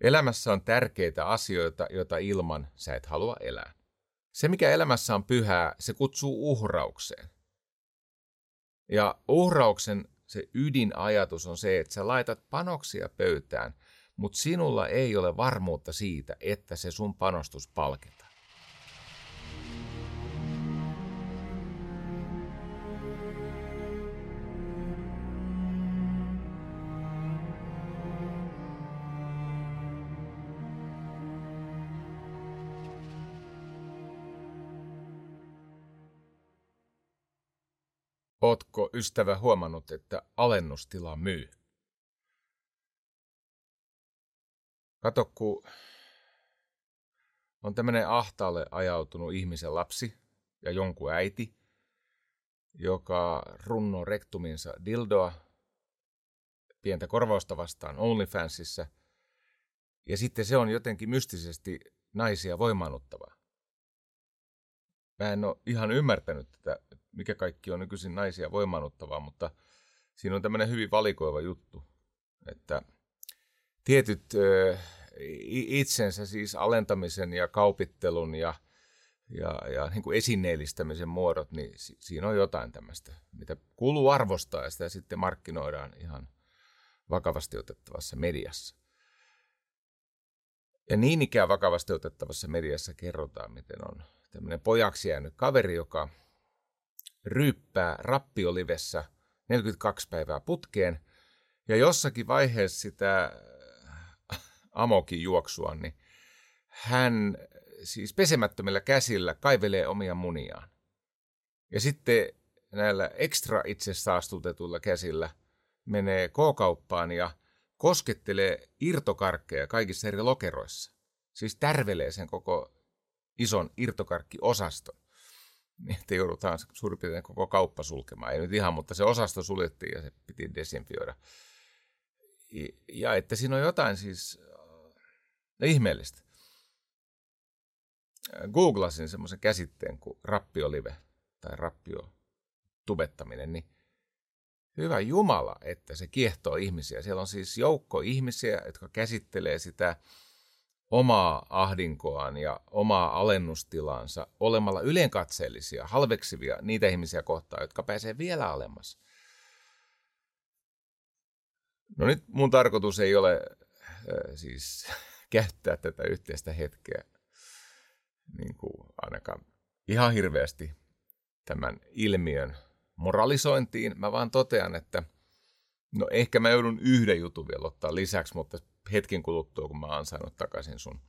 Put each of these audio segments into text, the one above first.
Elämässä on tärkeitä asioita, joita ilman sä et halua elää. Se, mikä elämässä on pyhää, se kutsuu uhraukseen. Ja uhrauksen se ydinajatus on se, että sä laitat panoksia pöytään, mutta sinulla ei ole varmuutta siitä, että se sun panostus palkitaan. Ootko ystävä huomannut, että alennustila myy? Kato, kun on tämmöinen ahtaalle ajautunut ihmisen lapsi ja jonkun äiti, joka runnoo rektuminsa dildoa pientä korvausta vastaan OnlyFansissa, ja sitten se on jotenkin mystisesti naisia voimaannuttavaa. Mä en ole ihan ymmärtänyt tätä mikä kaikki on nykyisin naisia voimaannuttavaa, mutta siinä on tämmöinen hyvin valikoiva juttu, että tietyt itsensä siis alentamisen ja kaupittelun ja, ja, ja niin kuin esineellistämisen muodot, niin si, siinä on jotain tämmöistä, mitä kuuluu arvostaa ja sitä sitten markkinoidaan ihan vakavasti otettavassa mediassa. Ja niin ikään vakavasti otettavassa mediassa kerrotaan, miten on tämmöinen pojaksi jäänyt kaveri, joka ryyppää rappiolivessä 42 päivää putkeen. Ja jossakin vaiheessa sitä äh, amokin juoksua, niin hän siis pesemättömillä käsillä kaivelee omia muniaan. Ja sitten näillä ekstra itse saastutetuilla käsillä menee K-kauppaan ja koskettelee irtokarkkeja kaikissa eri lokeroissa. Siis tärvelee sen koko ison irtokarkkiosaston niin että joudutaan suurin piirtein koko kauppa sulkemaan. Ei nyt ihan, mutta se osasto suljettiin ja se piti desinfioida. Ja että siinä on jotain siis no, ihmeellistä. Googlasin semmoisen käsitteen kuin rappiolive tai rappio tubettaminen, niin hyvä Jumala, että se kiehtoo ihmisiä. Siellä on siis joukko ihmisiä, jotka käsittelee sitä omaa ahdinkoaan ja omaa alennustilaansa olemalla ylenkatseellisia, halveksivia niitä ihmisiä kohtaan, jotka pääsee vielä alemmas. No nyt mun tarkoitus ei ole äh, siis käyttää tätä yhteistä hetkeä niin kuin ainakaan ihan hirveästi tämän ilmiön moralisointiin. Mä vaan totean, että no ehkä mä joudun yhden jutun vielä ottaa lisäksi, mutta hetken kuluttua, kun mä oon saanut takaisin sun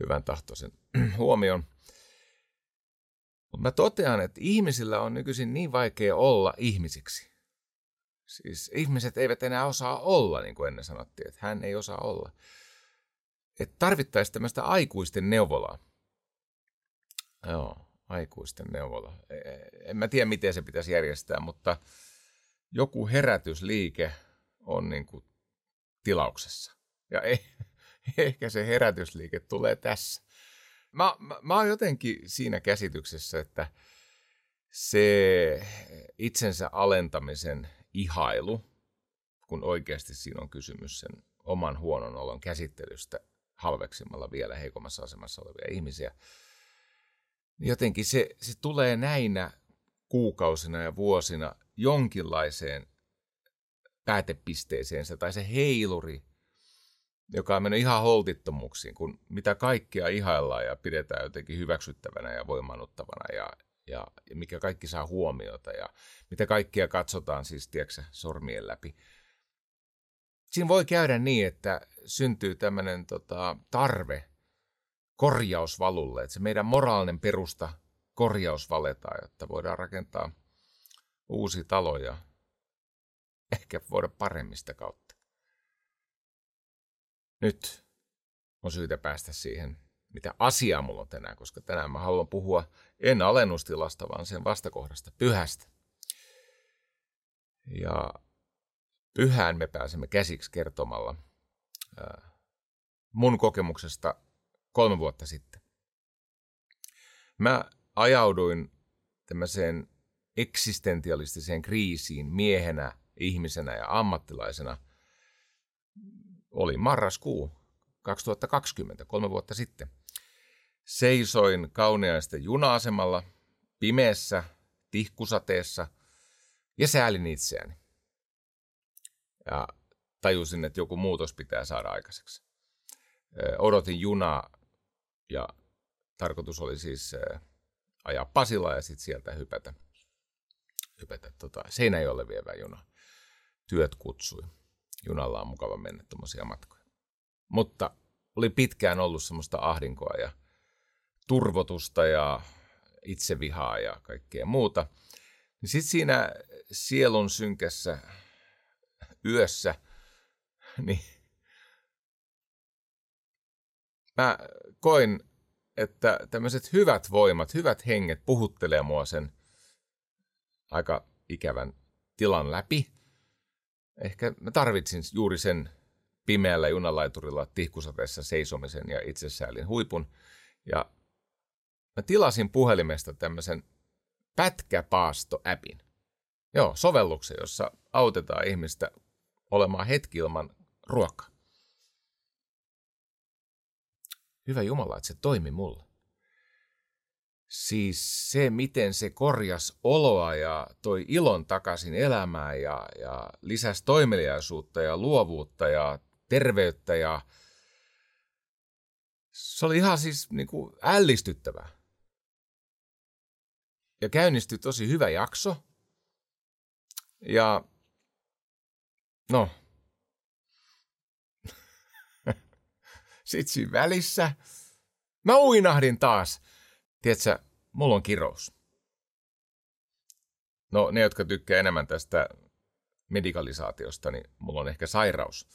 hyvän tahtoisen huomion. Mutta mä totean, että ihmisillä on nykyisin niin vaikea olla ihmisiksi. Siis ihmiset eivät enää osaa olla, niin kuin ennen sanottiin, että hän ei osaa olla. Että tarvittaisiin tämmöistä aikuisten neuvolaa. Joo, aikuisten neuvola. E, e, en mä tiedä, miten se pitäisi järjestää, mutta joku herätysliike on niin kuin tilauksessa. Ja ei, ehkä se herätysliike tulee tässä. Mä, mä, mä oon jotenkin siinä käsityksessä, että se itsensä alentamisen ihailu, kun oikeasti siinä on kysymys sen oman huonon olon käsittelystä halveksimalla vielä heikommassa asemassa olevia ihmisiä, niin jotenkin se, se tulee näinä kuukausina ja vuosina jonkinlaiseen päätepisteeseensä tai se heiluri joka on mennyt ihan holtittomuuksiin, kun mitä kaikkia ihaillaan ja pidetään jotenkin hyväksyttävänä ja voimannuttavana ja, ja, ja mikä kaikki saa huomiota ja mitä kaikkia katsotaan siis, tiedätkö, sormien läpi. Siinä voi käydä niin, että syntyy tämmöinen tota, tarve korjausvalulle, että se meidän moraalinen perusta korjausvaletaan, jotta voidaan rakentaa uusi talo ja ehkä voida paremmista kautta nyt on syytä päästä siihen, mitä asiaa mulla on tänään, koska tänään mä haluan puhua en alennustilasta, vaan sen vastakohdasta, pyhästä. Ja pyhään me pääsemme käsiksi kertomalla mun kokemuksesta kolme vuotta sitten. Mä ajauduin tämmöiseen eksistentialistiseen kriisiin miehenä, ihmisenä ja ammattilaisena – oli marraskuu 2020, kolme vuotta sitten. Seisoin kauniaisten juna-asemalla, pimeässä, tihkusateessa ja säälin itseäni. Ja tajusin, että joku muutos pitää saada aikaiseksi. Odotin junaa ja tarkoitus oli siis ajaa Pasilla ja sitten sieltä hypätä, hypätä tota, Seinäjoelle vievä juna. Työt kutsui. Junalla on mukava mennä tuommoisia matkoja. Mutta oli pitkään ollut semmoista ahdinkoa ja turvotusta ja itsevihaa ja kaikkea muuta. Niin sitten siinä sielun synkässä yössä, niin mä koin, että tämmöiset hyvät voimat, hyvät henget puhuttelee mua sen aika ikävän tilan läpi. Ehkä mä tarvitsin juuri sen pimeällä junalaiturilla tihkusateessa seisomisen ja itsesäälin huipun. Ja mä tilasin puhelimesta tämmöisen pätkäpaasto-appin. Joo, sovelluksen, jossa autetaan ihmistä olemaan hetki ilman ruokaa. Hyvä Jumala, että se toimi mulle. Siis se, miten se korjas oloa ja toi ilon takaisin elämään ja, ja lisäsi toimeliaisuutta ja luovuutta ja terveyttä ja se oli ihan siis niin kuin ällistyttävää. Ja käynnistyi tosi hyvä jakso. Ja no, sitten siinä välissä mä uinahdin taas. Tiedätkö, mulla on kirous. No ne, jotka tykkää enemmän tästä medikalisaatiosta, niin mulla on ehkä sairaus.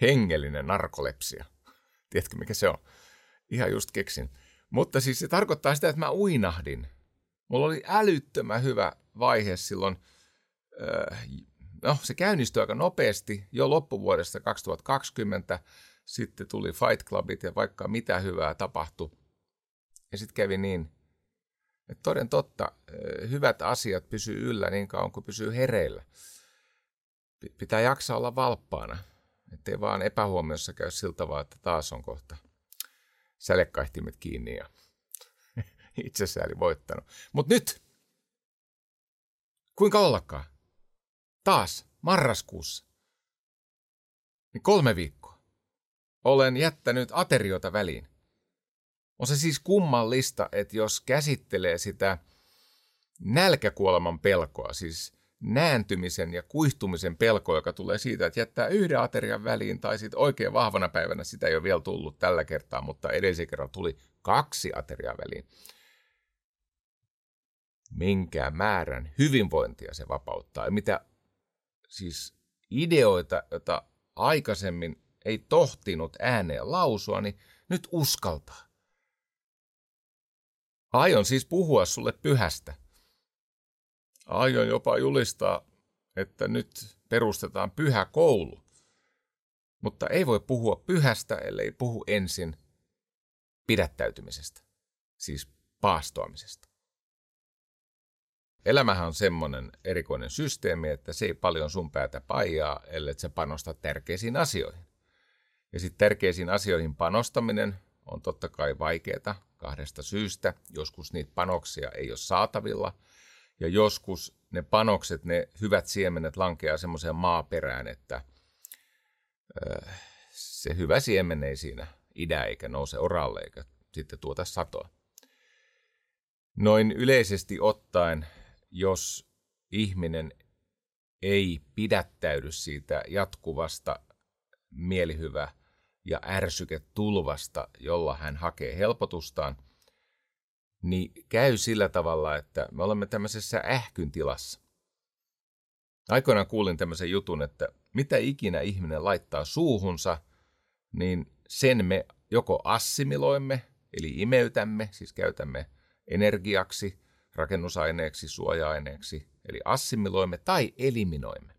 Hengellinen narkolepsia. Tiedätkö, mikä se on? Ihan just keksin. Mutta siis se tarkoittaa sitä, että mä uinahdin. Mulla oli älyttömän hyvä vaihe silloin. no, se käynnistyi aika nopeasti jo loppuvuodesta 2020. Sitten tuli Fight Clubit ja vaikka mitä hyvää tapahtui. Ja sitten kävi niin, että toden totta, hyvät asiat pysyy yllä niin kauan kuin pysyy hereillä. Pitää jaksaa olla valppaana, ettei vaan epähuomiossa käy siltä vaan, että taas on kohta sälekaihtimet kiinni ja itsesääli voittanut. Mutta nyt, kuinka ollakaan, taas marraskuussa, niin kolme viikkoa, olen jättänyt ateriota väliin. On se siis kummallista, että jos käsittelee sitä nälkäkuoleman pelkoa, siis nääntymisen ja kuihtumisen pelko, joka tulee siitä, että jättää yhden aterian väliin, tai sitten oikein vahvana päivänä sitä ei ole vielä tullut tällä kertaa, mutta edellisen kerran tuli kaksi ateriaa väliin. Minkä määrän hyvinvointia se vapauttaa, ja mitä siis ideoita, joita aikaisemmin ei tohtinut ääneen lausua, niin nyt uskaltaa. Aion siis puhua sulle pyhästä. Aion jopa julistaa, että nyt perustetaan pyhä koulu. Mutta ei voi puhua pyhästä, ellei puhu ensin pidättäytymisestä, siis paastoamisesta. Elämähän on semmoinen erikoinen systeemi, että se ei paljon sun päätä paijaa, ellei se panosta tärkeisiin asioihin. Ja sitten tärkeisiin asioihin panostaminen on totta kai vaikeaa kahdesta syystä. Joskus niitä panoksia ei ole saatavilla ja joskus ne panokset, ne hyvät siemenet lankeaa semmoiseen maaperään, että se hyvä siemen ei siinä idä eikä nouse oralle eikä sitten tuota satoa. Noin yleisesti ottaen, jos ihminen ei pidättäydy siitä jatkuvasta mielihyvä ja ärsyketulvasta, jolla hän hakee helpotustaan, niin käy sillä tavalla, että me olemme tämmöisessä ähkyn tilassa. Aikoinaan kuulin tämmöisen jutun, että mitä ikinä ihminen laittaa suuhunsa, niin sen me joko assimiloimme, eli imeytämme, siis käytämme energiaksi, rakennusaineeksi, suoja-aineeksi, eli assimiloimme tai eliminoimme.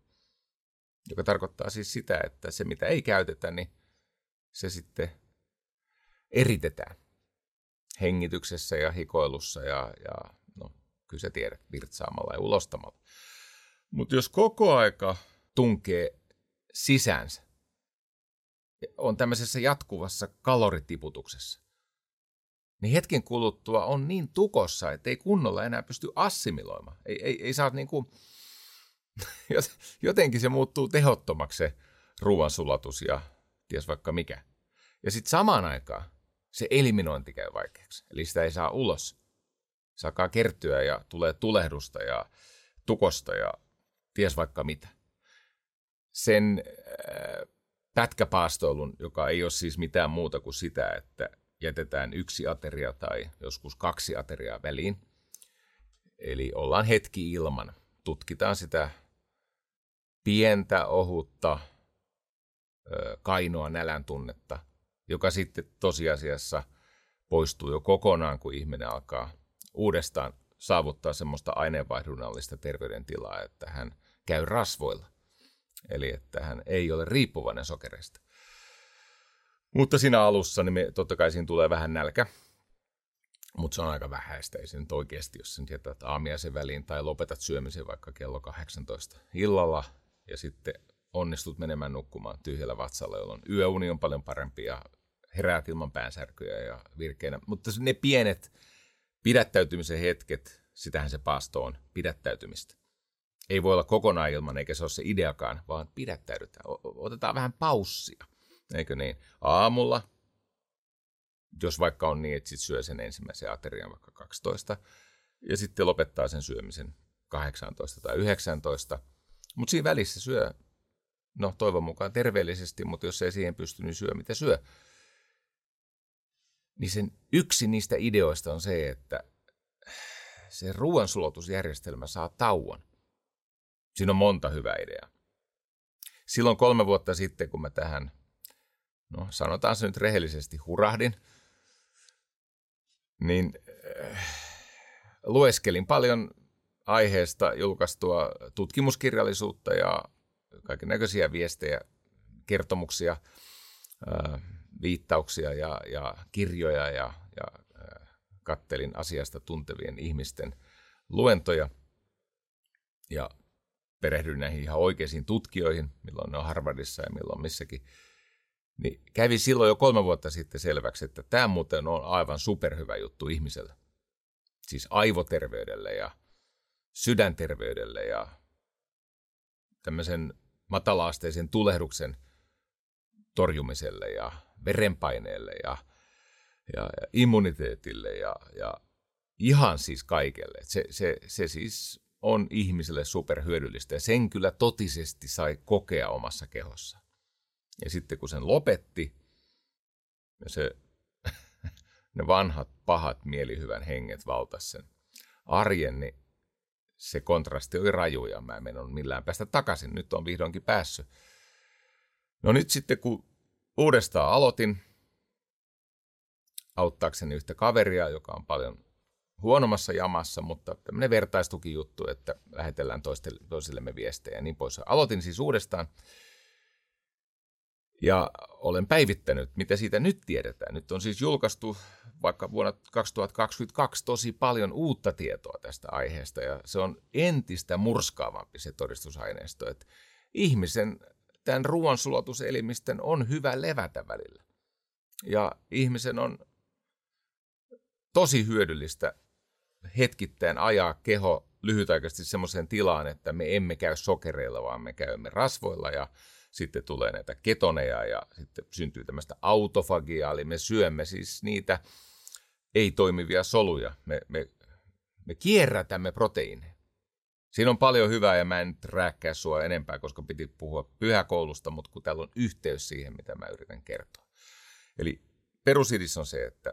Joka tarkoittaa siis sitä, että se mitä ei käytetä, niin se sitten eritetään hengityksessä ja hikoilussa ja, ja no, kyllä sä tiedät, virtsaamalla ja ulostamalla. Mutta jos koko aika tunkee sisäänsä on tämmöisessä jatkuvassa kaloritiputuksessa, niin hetken kuluttua on niin tukossa, että ei kunnolla enää pysty assimiloimaan. Ei, ei, ei saa niin kuin, jotenkin se muuttuu tehottomaksi se ruoansulatus ja ties vaikka mikä. Ja sitten samaan aikaan se eliminointi käy vaikeaksi. Eli sitä ei saa ulos. Se alkaa kertyä ja tulee tulehdusta ja tukosta ja ties vaikka mitä. Sen äh, pätkäpaastoilun, joka ei ole siis mitään muuta kuin sitä, että jätetään yksi ateria tai joskus kaksi ateriaa väliin. Eli ollaan hetki ilman. Tutkitaan sitä pientä, ohutta, kainoa nälän tunnetta, joka sitten tosiasiassa poistuu jo kokonaan, kun ihminen alkaa uudestaan saavuttaa semmoista aineenvaihdunnallista terveydentilaa, että hän käy rasvoilla. Eli että hän ei ole riippuvainen sokereista. Mutta siinä alussa, niin me, totta kai siinä tulee vähän nälkä, mutta se on aika vähäistä. Ei se nyt oikeasti, jos sen jätät aamiaisen väliin tai lopetat syömisen vaikka kello 18 illalla ja sitten onnistut menemään nukkumaan tyhjällä vatsalla, jolloin yöuni on paljon parempi ja heräät ilman päänsärkyjä ja virkeinä. Mutta ne pienet pidättäytymisen hetket, sitähän se paasto on, pidättäytymistä. Ei voi olla kokonaan ilman, eikä se ole se ideakaan, vaan pidättäydytään. Otetaan vähän paussia, eikö niin? Aamulla, jos vaikka on niin, että sit syö sen ensimmäisen aterian vaikka 12, ja sitten lopettaa sen syömisen 18 tai 19, mutta siinä välissä syö, no toivon mukaan terveellisesti, mutta jos ei siihen pysty, niin syö mitä syö. Niin sen yksi niistä ideoista on se, että se ruoansulatusjärjestelmä saa tauon. Siinä on monta hyvää ideaa. Silloin kolme vuotta sitten, kun mä tähän, no sanotaan se nyt rehellisesti, hurahdin, niin äh, lueskelin paljon aiheesta julkaistua tutkimuskirjallisuutta ja kaiken näköisiä viestejä, kertomuksia, viittauksia ja, ja kirjoja ja, ja kattelin asiasta tuntevien ihmisten luentoja ja perehdyin näihin ihan oikeisiin tutkijoihin, milloin ne on Harvardissa ja milloin missäkin, niin kävi silloin jo kolme vuotta sitten selväksi, että tämä muuten on aivan superhyvä juttu ihmiselle. Siis aivoterveydelle ja sydänterveydelle ja tämmöisen matalaasteisen tulehduksen torjumiselle ja verenpaineelle ja, ja, ja immuniteetille ja, ja ihan siis kaikelle. Se, se, se siis on ihmiselle superhyödyllistä ja sen kyllä totisesti sai kokea omassa kehossa. Ja sitten kun sen lopetti, se, ne vanhat pahat mielihyvän henget valtas sen arjen, niin se kontrasti oli raju ja mä en mennyt millään päästä takaisin. Nyt on vihdoinkin päässyt. No nyt sitten kun uudestaan aloitin auttaakseni yhtä kaveria, joka on paljon huonommassa jamassa, mutta tämmöinen vertaistukijuttu, että lähetellään toisillemme viestejä ja niin pois. Aloitin siis uudestaan ja olen päivittänyt, mitä siitä nyt tiedetään. Nyt on siis julkaistu vaikka vuonna 2022 tosi paljon uutta tietoa tästä aiheesta ja se on entistä murskaavampi se todistusaineisto, että ihmisen tämän ruoansulatuselimisten on hyvä levätä välillä. Ja ihmisen on tosi hyödyllistä hetkittäin ajaa keho lyhytaikaisesti semmoiseen tilaan, että me emme käy sokereilla, vaan me käymme rasvoilla ja sitten tulee näitä ketoneja ja sitten syntyy tämmöistä autofagiaa, eli me syömme siis niitä ei-toimivia soluja. Me, me, me kierrätämme proteiineja. Siinä on paljon hyvää ja mä en nyt rääkkää sua enempää, koska piti puhua pyhäkoulusta, mutta kun täällä on yhteys siihen, mitä mä yritän kertoa. Eli perusidis on se, että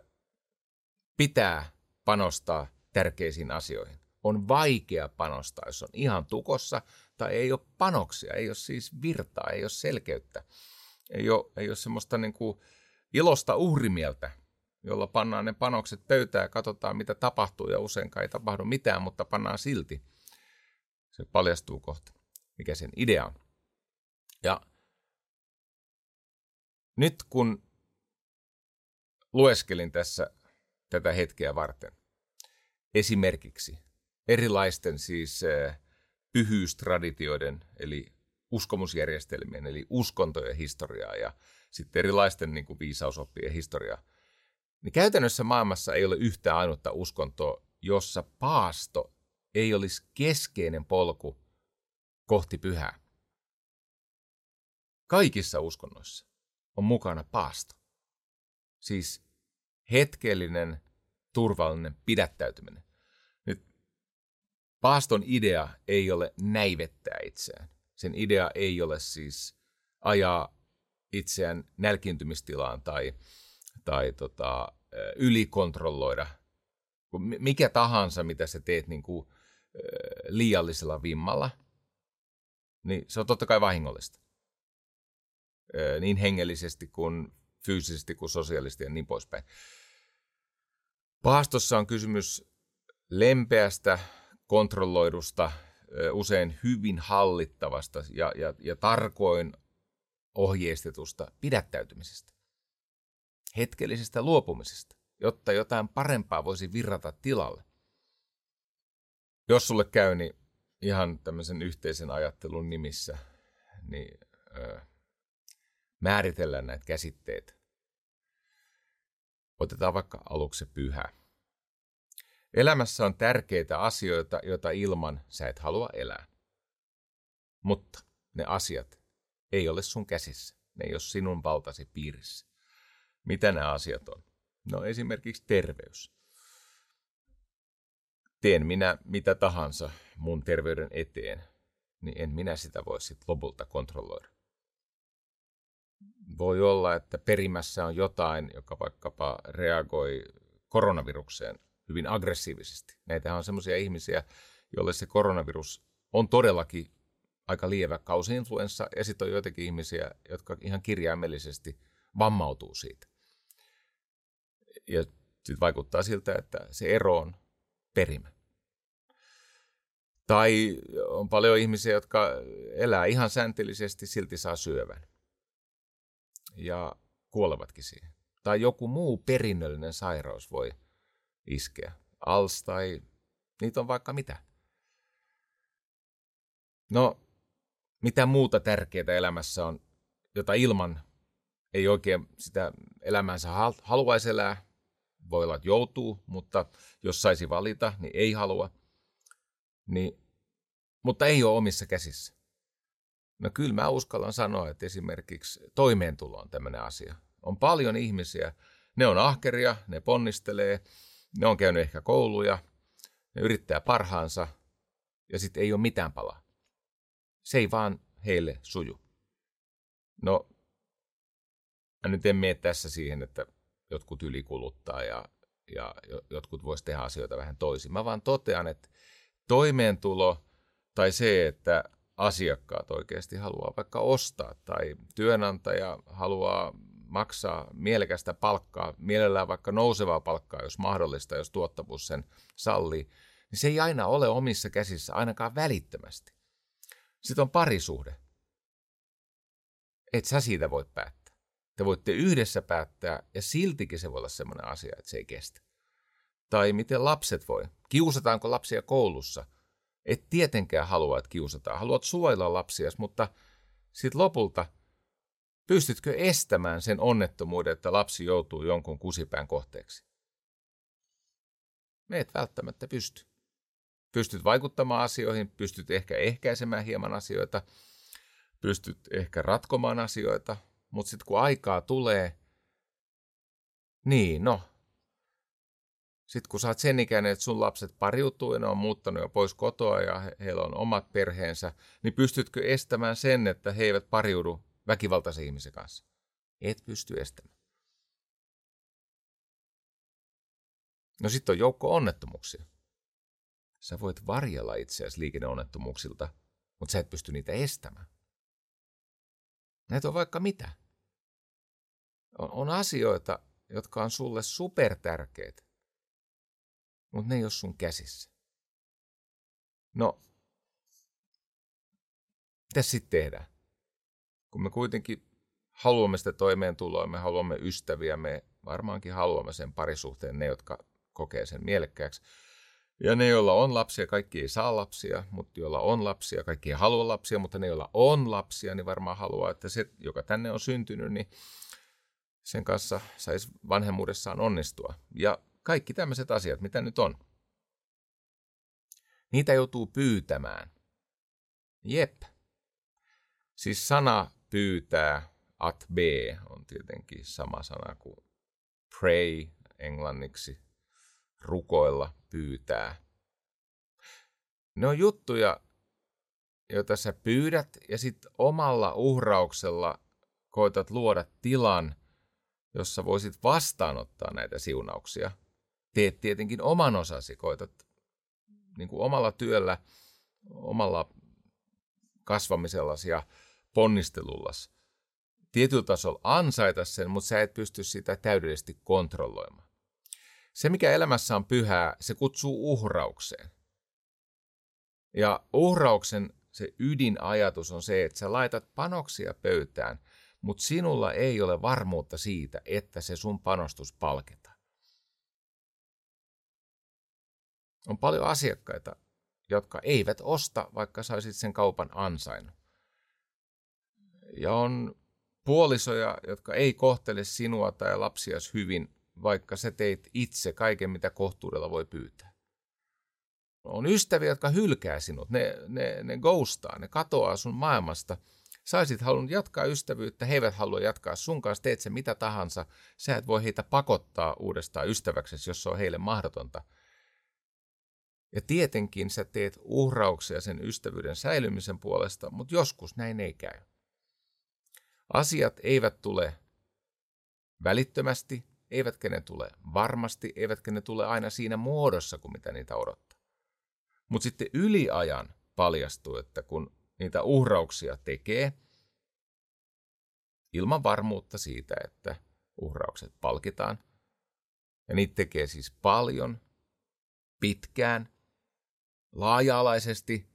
pitää panostaa tärkeisiin asioihin. On vaikea panostaa, jos on ihan tukossa tai ei ole panoksia, ei ole siis virtaa, ei ole selkeyttä. Ei ole, ei ole semmoista niin kuin ilosta uhrimieltä, jolla pannaan ne panokset pöytään ja katsotaan, mitä tapahtuu. Ja useinkaan ei tapahdu mitään, mutta pannaan silti. Se paljastuu kohta, mikä sen idea on. Ja nyt kun lueskelin tässä tätä hetkeä varten, esimerkiksi erilaisten siis äh, pyhyystraditioiden, eli uskomusjärjestelmien, eli uskontojen historiaa ja sitten erilaisten niin kuin viisausoppien historiaa, niin käytännössä maailmassa ei ole yhtä ainutta uskontoa, jossa paasto ei olisi keskeinen polku kohti pyhää. Kaikissa uskonnoissa on mukana paasto. Siis hetkellinen, turvallinen pidättäytyminen. Nyt paaston idea ei ole näivettää itseään. Sen idea ei ole siis ajaa itseään nälkiintymistilaan tai, tai tota, ylikontrolloida. Mikä tahansa, mitä sä teet niin kuin, liiallisella vimmalla, niin se on totta kai vahingollista. Niin hengellisesti kuin fyysisesti kuin sosiaalisesti ja niin poispäin. Paastossa on kysymys lempeästä, kontrolloidusta, usein hyvin hallittavasta ja, ja, ja tarkoin ohjeistetusta pidättäytymisestä. Hetkellisestä luopumisesta, jotta jotain parempaa voisi virrata tilalle. Jos sulle käy, niin ihan tämmöisen yhteisen ajattelun nimissä, niin ö, määritellään näitä käsitteitä. Otetaan vaikka aluksi pyhä. Elämässä on tärkeitä asioita, joita ilman sä et halua elää. Mutta ne asiat ei ole sun käsissä. Ne ei ole sinun valtasi piirissä. Mitä nämä asiat on? No esimerkiksi terveys. Teen minä mitä tahansa mun terveyden eteen, niin en minä sitä voi sitten lopulta kontrolloida voi olla, että perimässä on jotain, joka vaikkapa reagoi koronavirukseen hyvin aggressiivisesti. Näitä on sellaisia ihmisiä, joille se koronavirus on todellakin aika lievä kausi-influenssa, ja sitten on joitakin ihmisiä, jotka ihan kirjaimellisesti vammautuu siitä. Ja sitten vaikuttaa siltä, että se ero on perimä. Tai on paljon ihmisiä, jotka elää ihan säntillisesti, silti saa syövän ja kuolevatkin siihen. Tai joku muu perinnöllinen sairaus voi iskeä. Als tai niitä on vaikka mitä. No, mitä muuta tärkeää elämässä on, jota ilman ei oikein sitä elämänsä haluaisi elää. Voi olla, että joutuu, mutta jos saisi valita, niin ei halua. Niin, mutta ei ole omissa käsissä. No kyllä mä uskallan sanoa, että esimerkiksi toimeentulo on tämmöinen asia. On paljon ihmisiä, ne on ahkeria, ne ponnistelee, ne on käynyt ehkä kouluja, ne yrittää parhaansa ja sitten ei ole mitään palaa. Se ei vaan heille suju. No, mä nyt en mene tässä siihen, että jotkut ylikuluttaa ja, ja jotkut vois tehdä asioita vähän toisin. Mä vaan totean, että toimeentulo tai se, että asiakkaat oikeasti haluaa vaikka ostaa tai työnantaja haluaa maksaa mielekästä palkkaa, mielellään vaikka nousevaa palkkaa, jos mahdollista, jos tuottavuus sen sallii, niin se ei aina ole omissa käsissä ainakaan välittömästi. Sitten on parisuhde. Et sä siitä voi päättää. Te voitte yhdessä päättää ja siltikin se voi olla sellainen asia, että se ei kestä. Tai miten lapset voi. Kiusataanko lapsia koulussa – et tietenkään halua, että kiusataan. Haluat suojella lapsia, mutta sitten lopulta pystytkö estämään sen onnettomuuden, että lapsi joutuu jonkun kusipään kohteeksi? Me et välttämättä pysty. Pystyt vaikuttamaan asioihin, pystyt ehkä ehkäisemään hieman asioita, pystyt ehkä ratkomaan asioita, mutta sitten kun aikaa tulee, niin no, sitten kun sä oot sen ikäinen, että sun lapset pariutuu ja ne on muuttanut jo pois kotoa ja he, heillä on omat perheensä, niin pystytkö estämään sen, että he eivät pariudu väkivaltaisen ihmisen kanssa? Et pysty estämään. No sitten on joukko onnettomuuksia. Sä voit varjella itseäsi liikenneonnettomuuksilta, mutta sä et pysty niitä estämään. Näitä on vaikka mitä. On, on asioita, jotka on sulle supertärkeitä mutta ne ei ole sun käsissä. No, mitä sitten tehdään? Kun me kuitenkin haluamme sitä toimeentuloa, me haluamme ystäviä, me varmaankin haluamme sen parisuhteen, ne, jotka kokee sen mielekkääksi. Ja ne, joilla on lapsia, kaikki ei saa lapsia, mutta joilla on lapsia, kaikki ei halua lapsia, mutta ne, joilla on lapsia, niin varmaan haluaa, että se, joka tänne on syntynyt, niin sen kanssa saisi vanhemmuudessaan onnistua. Ja kaikki tämmöiset asiat, mitä nyt on. Niitä joutuu pyytämään. Jep. Siis sana pyytää, at b, on tietenkin sama sana kuin pray englanniksi, rukoilla, pyytää. Ne on juttuja, joita sä pyydät ja sitten omalla uhrauksella koetat luoda tilan, jossa voisit vastaanottaa näitä siunauksia. Teet tietenkin oman osasi, koetat niin kuin omalla työllä, omalla kasvamisellasi ja ponnistelullas tietyllä tasolla ansaita sen, mutta sä et pysty sitä täydellisesti kontrolloimaan. Se, mikä elämässä on pyhää, se kutsuu uhraukseen. Ja uhrauksen se ydinajatus on se, että sä laitat panoksia pöytään, mutta sinulla ei ole varmuutta siitä, että se sun panostus palkitaan. On paljon asiakkaita, jotka eivät osta, vaikka saisit sen kaupan ansainnut. Ja on puolisoja, jotka ei kohtele sinua tai lapsias hyvin, vaikka sä teit itse kaiken, mitä kohtuudella voi pyytää. On ystäviä, jotka hylkää sinut, ne, ne, ne ghostaa, ne katoaa sun maailmasta. Saisit halunnut jatkaa ystävyyttä, he eivät halua jatkaa sun kanssa, teet se mitä tahansa. Sä et voi heitä pakottaa uudestaan ystäväksesi, jos se on heille mahdotonta. Ja tietenkin sä teet uhrauksia sen ystävyyden säilymisen puolesta, mutta joskus näin ei käy. Asiat eivät tule välittömästi, eivätkä ne tule varmasti, eivätkä ne tule aina siinä muodossa kuin mitä niitä odottaa. Mutta sitten yliajan paljastuu, että kun niitä uhrauksia tekee, ilman varmuutta siitä, että uhraukset palkitaan, ja niitä tekee siis paljon, pitkään, laaja-alaisesti,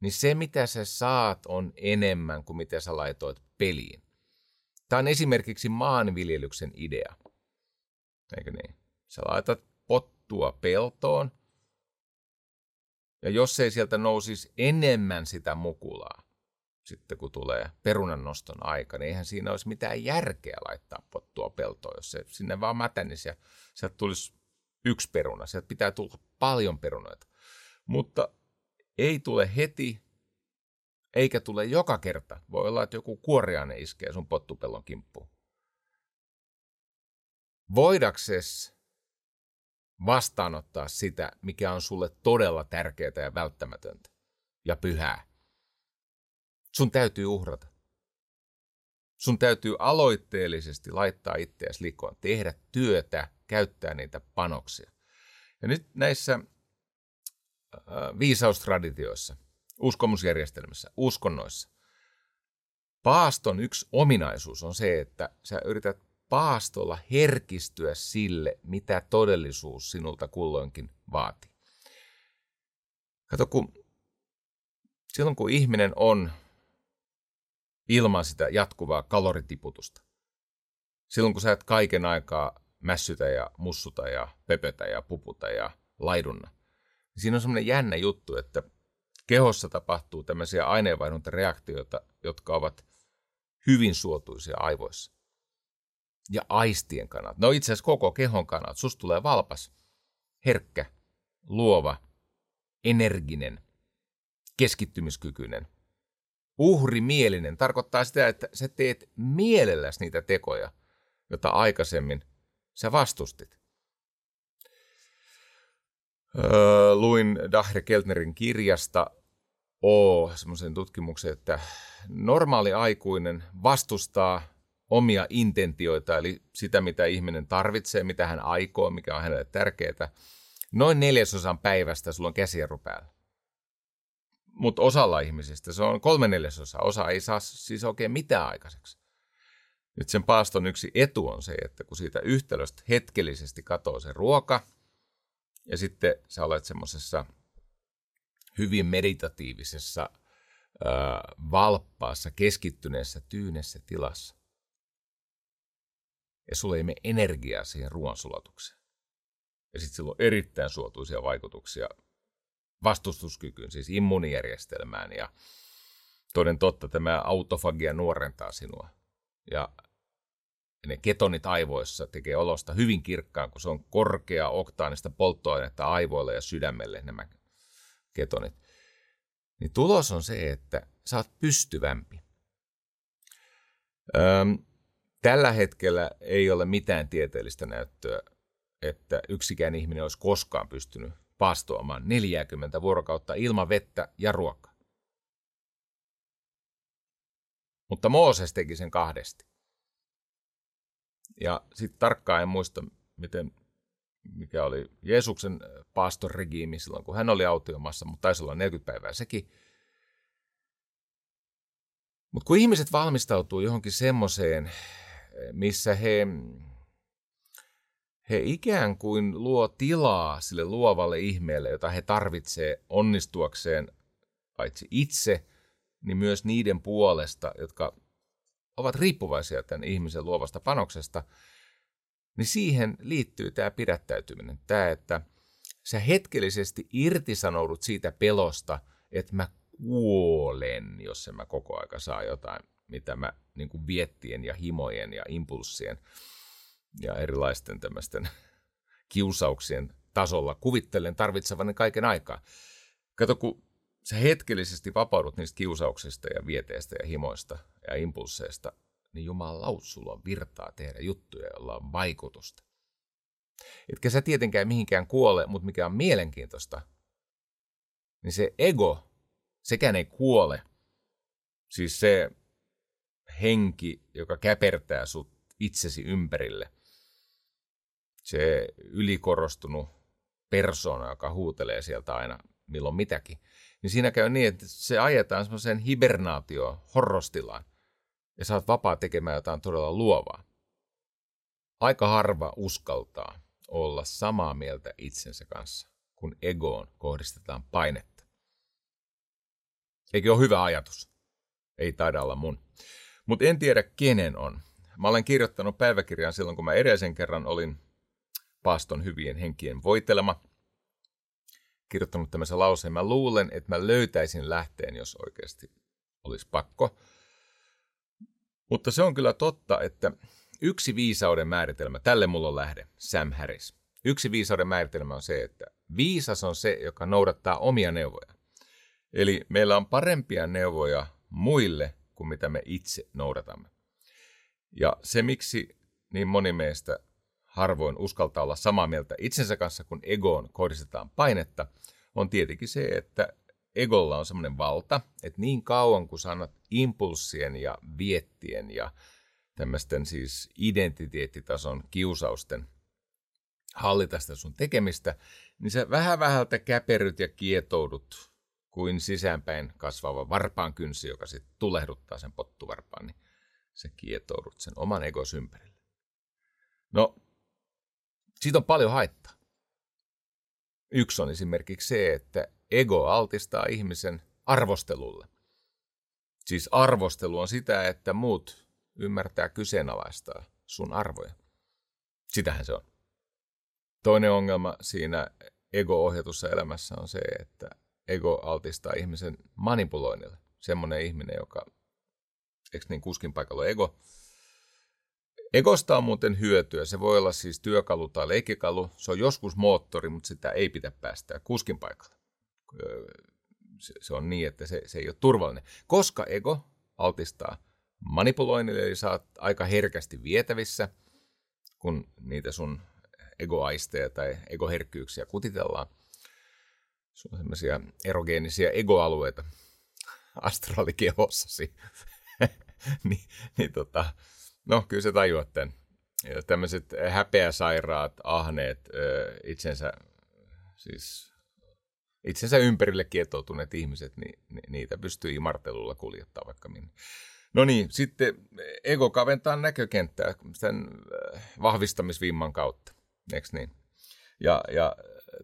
niin se mitä sä saat on enemmän kuin mitä sä laitoit peliin. Tämä on esimerkiksi maanviljelyksen idea. Eikö niin? Sä laitat pottua peltoon, ja jos ei sieltä nousisi enemmän sitä mukulaa, sitten kun tulee perunan noston aika, niin eihän siinä olisi mitään järkeä laittaa pottua peltoon, jos se sinne vaan mätänisi ja sieltä tulisi yksi peruna. Sieltä pitää tulla paljon perunoita. Mutta ei tule heti, eikä tule joka kerta. Voi olla, että joku kuoriainen iskee sun pottupellon kimppuun. Voidakses vastaanottaa sitä, mikä on sulle todella tärkeää ja välttämätöntä ja pyhää. Sun täytyy uhrata. Sun täytyy aloitteellisesti laittaa itseäsi likoon, tehdä työtä, käyttää niitä panoksia. Ja nyt näissä äh, viisaustraditioissa, uskomusjärjestelmissä, uskonnoissa, paaston yksi ominaisuus on se, että sä yrität paastolla herkistyä sille, mitä todellisuus sinulta kulloinkin vaatii. Kato, kun silloin kun ihminen on ilman sitä jatkuvaa kaloritiputusta, silloin kun sä et kaiken aikaa mässytä ja mussuta ja pöpötä ja puputa ja laidunna, niin siinä on semmoinen jännä juttu, että kehossa tapahtuu tämmöisiä aineenvaihduntareaktioita, jotka ovat hyvin suotuisia aivoissa ja aistien kannalta. No itse asiassa koko kehon kannalta. Susta tulee valpas, herkkä, luova, energinen, keskittymiskykyinen, uhrimielinen. Tarkoittaa sitä, että sä teet mielelläsi niitä tekoja, joita aikaisemmin sä vastustit. Öö, luin Dahre Keltnerin kirjasta O, semmoisen tutkimuksen, että normaali aikuinen vastustaa omia intentioita, eli sitä, mitä ihminen tarvitsee, mitä hän aikoo, mikä on hänelle tärkeää. Noin neljäsosan päivästä sulla on käsijarru päällä. Mutta osalla ihmisistä se on kolme neljäsosaa. Osa ei saa siis oikein mitään aikaiseksi. Nyt sen paaston yksi etu on se, että kun siitä yhtälöstä hetkellisesti katoo se ruoka, ja sitten sä olet semmoisessa hyvin meditatiivisessa, valppaassa, keskittyneessä, tyynessä tilassa, ja sulle ei mene energiaa siihen ruoansulatukseen. Ja sitten sillä on erittäin suotuisia vaikutuksia vastustuskykyyn, siis immuunijärjestelmään. Ja toden totta, tämä autofagia nuorentaa sinua. Ja ne ketonit aivoissa tekee olosta hyvin kirkkaan, kun se on korkea oktaanista polttoainetta aivoille ja sydämelle nämä ketonit. Niin tulos on se, että sä oot pystyvämpi. Öm, tällä hetkellä ei ole mitään tieteellistä näyttöä, että yksikään ihminen olisi koskaan pystynyt paastoamaan 40 vuorokautta ilman vettä ja ruokaa. Mutta Mooses teki sen kahdesti. Ja sitten tarkkaan en muista, miten, mikä oli Jeesuksen paastoriregiimi silloin, kun hän oli autiomassa, mutta taisi olla 40 päivää sekin. Mutta kun ihmiset valmistautuu johonkin semmoiseen, missä he, he ikään kuin luo tilaa sille luovalle ihmeelle, jota he tarvitsee onnistuakseen paitsi itse, niin myös niiden puolesta, jotka ovat riippuvaisia tämän ihmisen luovasta panoksesta, niin siihen liittyy tämä pidättäytyminen. Tämä, että sä hetkellisesti irtisanoudut siitä pelosta, että mä kuolen, jos en mä koko aika saa jotain, mitä mä niin kuin viettien ja himojen ja impulssien ja erilaisten tämmöisten kiusauksien tasolla kuvittelen tarvitsevani kaiken aikaa. Kato, kun sä hetkellisesti vapaudut niistä kiusauksista ja vieteistä ja himoista ja impulseista, niin Jumala sulla on virtaa tehdä juttuja, joilla on vaikutusta. Etkä sä tietenkään mihinkään kuole, mutta mikä on mielenkiintoista, niin se ego, sekään ei kuole. Siis se henki, joka käpertää sut itsesi ympärille. Se ylikorostunut persona, joka huutelee sieltä aina milloin mitäkin niin siinä käy niin, että se ajetaan semmoiseen hibernaatioon, horrostilaan, ja oot vapaa tekemään jotain todella luovaa. Aika harva uskaltaa olla samaa mieltä itsensä kanssa, kun egoon kohdistetaan painetta. Eikö ole hyvä ajatus? Ei taida olla mun. Mutta en tiedä, kenen on. Mä olen kirjoittanut päiväkirjan silloin, kun mä edellisen kerran olin paaston hyvien henkien voitelema – kirjoittanut tämmöisen lauseen. Mä luulen, että mä löytäisin lähteen, jos oikeasti olisi pakko. Mutta se on kyllä totta, että yksi viisauden määritelmä, tälle mulla on lähde, Sam Harris. Yksi viisauden määritelmä on se, että viisas on se, joka noudattaa omia neuvoja. Eli meillä on parempia neuvoja muille kuin mitä me itse noudatamme. Ja se, miksi niin moni meistä harvoin uskaltaa olla samaa mieltä itsensä kanssa, kun egoon kohdistetaan painetta, on tietenkin se, että egolla on semmoinen valta, että niin kauan kuin sanot impulssien ja viettien ja tämmöisten siis identiteettitason kiusausten hallita sitä sun tekemistä, niin sä vähän vähältä käperyt ja kietoudut kuin sisäänpäin kasvava varpaan kynsi, joka sitten tulehduttaa sen pottuvarpaan, niin sä kietoudut sen oman egos ympärille. No, siitä on paljon haittaa. Yksi on esimerkiksi se, että ego altistaa ihmisen arvostelulle. Siis arvostelu on sitä, että muut ymmärtää kyseenalaistaa sun arvoja. Sitähän se on. Toinen ongelma siinä ego-ohjatussa elämässä on se, että ego altistaa ihmisen manipuloinnille. Semmoinen ihminen, joka, eikö niin kuskin paikalla ego, Egosta on muuten hyötyä. Se voi olla siis työkalu tai leikkikalu. Se on joskus moottori, mutta sitä ei pidä päästää kuskin paikalle. Se on niin, että se, se ei ole turvallinen. Koska ego altistaa manipuloinnille, eli saat aika herkästi vietävissä, kun niitä sun egoaisteja tai egoherkkyyksiä kutitellaan. Sun semmoisia erogeenisia egoalueita astraalikehossasi. niin, niin tota, No, kyllä se tajuat tämän. Ja tämmöiset häpeäsairaat, ahneet, itsensä, siis itsensä ympärille kietoutuneet ihmiset, niin niitä pystyy imartelulla kuljettaa vaikka minne. No niin, sitten ego kaventaa näkökenttää sen vahvistamisvimman kautta, eikö niin? Ja, ja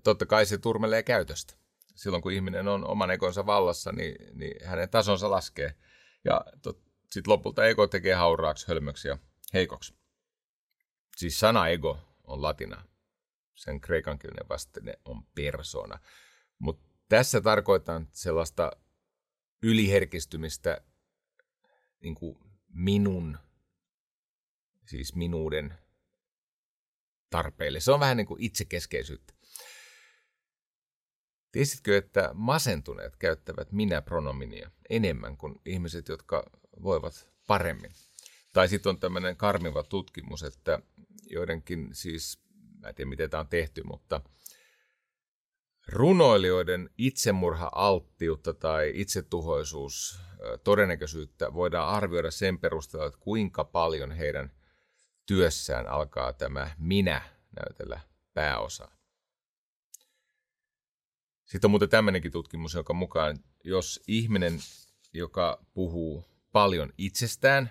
totta kai se turmelee käytöstä. Silloin kun ihminen on oman egonsa vallassa, niin, niin hänen tasonsa laskee. Ja sitten lopulta ego tekee hauraaksi, hölmöksi ja heikoksi. Siis sana ego on latina. sen kreikankielinen vastine on persona. Mutta tässä tarkoitan sellaista yliherkistymistä niin kuin minun, siis minuuden tarpeille. Se on vähän niin kuin itsekeskeisyyttä. Tiesitkö, että masentuneet käyttävät minä-pronominia enemmän kuin ihmiset, jotka voivat paremmin? Tai sitten on tämmöinen karmiva tutkimus, että joidenkin siis, mä en tiedä miten tämä on tehty, mutta runoilijoiden itsemurha-alttiutta tai itsetuhoisuus todennäköisyyttä voidaan arvioida sen perusteella, että kuinka paljon heidän työssään alkaa tämä minä näytellä pääosaa. Sitten on muuten tämmöinenkin tutkimus, joka mukaan, jos ihminen, joka puhuu paljon itsestään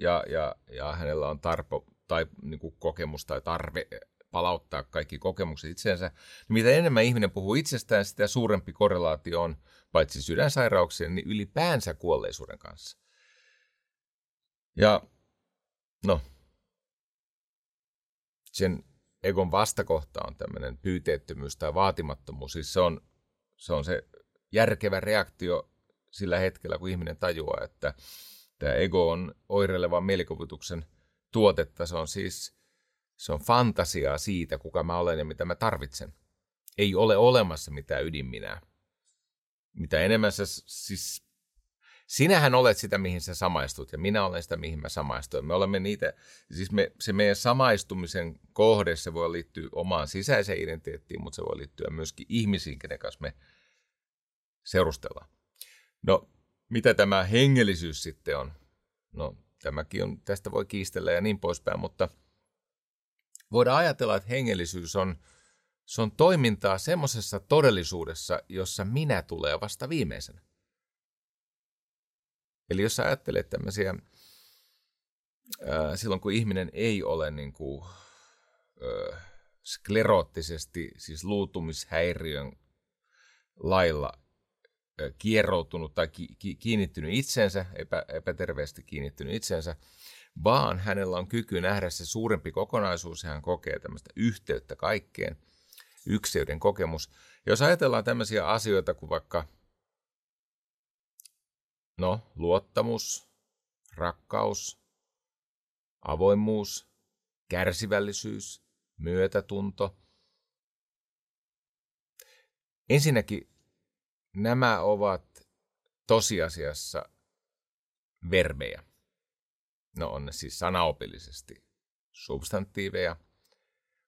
ja, ja, ja hänellä on tarpo tai niin kuin kokemus tai tarve palauttaa kaikki kokemukset itseensä, niin mitä enemmän ihminen puhuu itsestään, sitä suurempi korrelaatio on paitsi sydänsairauksien, niin ylipäänsä kuolleisuuden kanssa. Ja no, sen egon vastakohta on tämmöinen pyyteettömyys tai vaatimattomuus. Siis se on, se on se järkevä reaktio sillä hetkellä, kun ihminen tajuaa, että tämä ego on oireilevan mielikuvituksen tuotetta. Se on siis se on fantasiaa siitä, kuka mä olen ja mitä mä tarvitsen. Ei ole olemassa mitään ydinminää. Mitä enemmän sä siis sinähän olet sitä, mihin sä samaistut, ja minä olen sitä, mihin mä samaistuin. Me olemme niitä, siis me, se meidän samaistumisen kohde, se voi liittyä omaan sisäiseen identiteettiin, mutta se voi liittyä myöskin ihmisiin, kenen kanssa me seurustellaan. No, mitä tämä hengellisyys sitten on? No, tämäkin on, tästä voi kiistellä ja niin poispäin, mutta voidaan ajatella, että hengellisyys on, se on toimintaa semmoisessa todellisuudessa, jossa minä tulee vasta viimeisenä. Eli jos sä ajattelet tämmöisiä, silloin kun ihminen ei ole niin kuin, skleroottisesti, siis luutumishäiriön lailla ää, kieroutunut tai ki, ki, kiinnittynyt itsensä, epä, epäterveesti kiinnittynyt itsensä, vaan hänellä on kyky nähdä se suurempi kokonaisuus ja hän kokee tämmöistä yhteyttä kaikkeen, ykseyden kokemus. Jos ajatellaan tämmöisiä asioita kuin vaikka No, luottamus, rakkaus, avoimuus, kärsivällisyys, myötätunto. Ensinnäkin nämä ovat tosiasiassa verbejä. No on ne siis sanaopillisesti substantiiveja,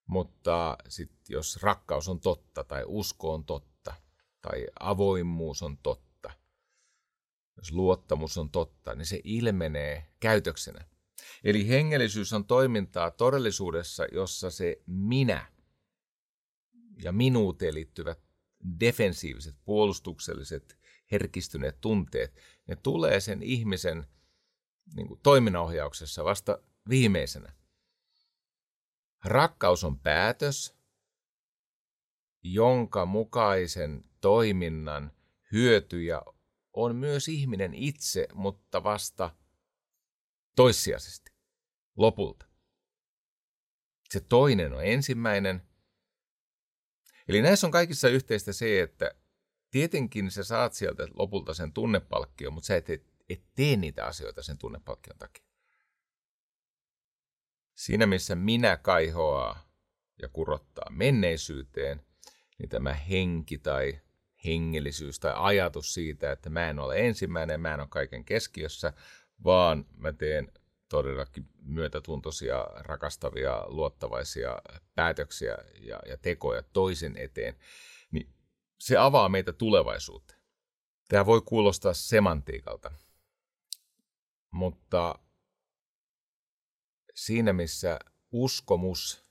mutta sitten jos rakkaus on totta tai usko on totta tai avoimuus on totta, jos luottamus on totta, niin se ilmenee käytöksenä. Eli hengellisyys on toimintaa todellisuudessa, jossa se minä ja minuuteen liittyvät defensiiviset, puolustukselliset, herkistyneet tunteet, ne tulee sen ihmisen niin kuin, toiminnanohjauksessa vasta viimeisenä. Rakkaus on päätös, jonka mukaisen toiminnan hyötyjä on myös ihminen itse, mutta vasta toissijaisesti, lopulta. Se toinen on ensimmäinen. Eli näissä on kaikissa yhteistä se, että tietenkin sä saat sieltä lopulta sen tunnepalkkion, mutta sä et, et tee niitä asioita sen tunnepalkkion takia. Siinä missä minä kaihoaa ja kurottaa menneisyyteen, niin tämä henki tai hengellisyys tai ajatus siitä, että mä en ole ensimmäinen, mä en ole kaiken keskiössä, vaan mä teen todellakin myötätuntoisia, rakastavia, luottavaisia päätöksiä ja, ja tekoja toisen eteen, niin se avaa meitä tulevaisuuteen. Tämä voi kuulostaa semantiikalta, mutta siinä missä uskomus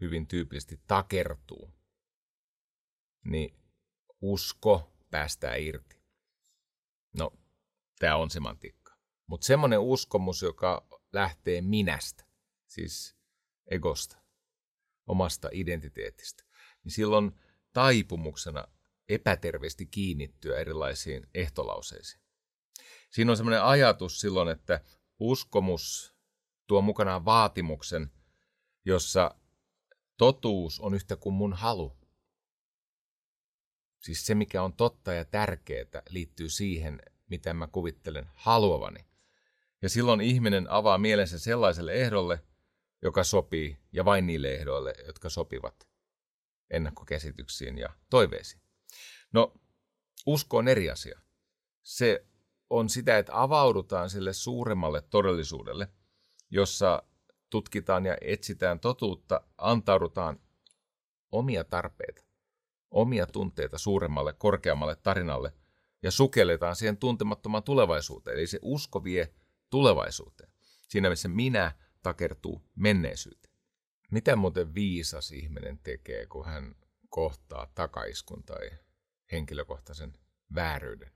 hyvin tyypillisesti takertuu, niin usko päästää irti. No, tämä on semantiikka. Mutta semmoinen uskomus, joka lähtee minästä, siis egosta, omasta identiteetistä, niin silloin taipumuksena epäterveesti kiinnittyä erilaisiin ehtolauseisiin. Siinä on semmoinen ajatus silloin, että uskomus tuo mukanaan vaatimuksen, jossa totuus on yhtä kuin mun halu. Siis se, mikä on totta ja tärkeää, liittyy siihen, mitä mä kuvittelen haluavani. Ja silloin ihminen avaa mielensä sellaiselle ehdolle, joka sopii, ja vain niille ehdoille, jotka sopivat ennakkokäsityksiin ja toiveisiin. No, usko on eri asia. Se on sitä, että avaudutaan sille suuremmalle todellisuudelle, jossa tutkitaan ja etsitään totuutta, antaudutaan omia tarpeita, omia tunteita suuremmalle, korkeammalle tarinalle ja sukelletaan siihen tuntemattomaan tulevaisuuteen. Eli se usko vie tulevaisuuteen. Siinä missä minä takertuu menneisyyteen. Mitä muuten viisas ihminen tekee, kun hän kohtaa takaiskun tai henkilökohtaisen vääryyden?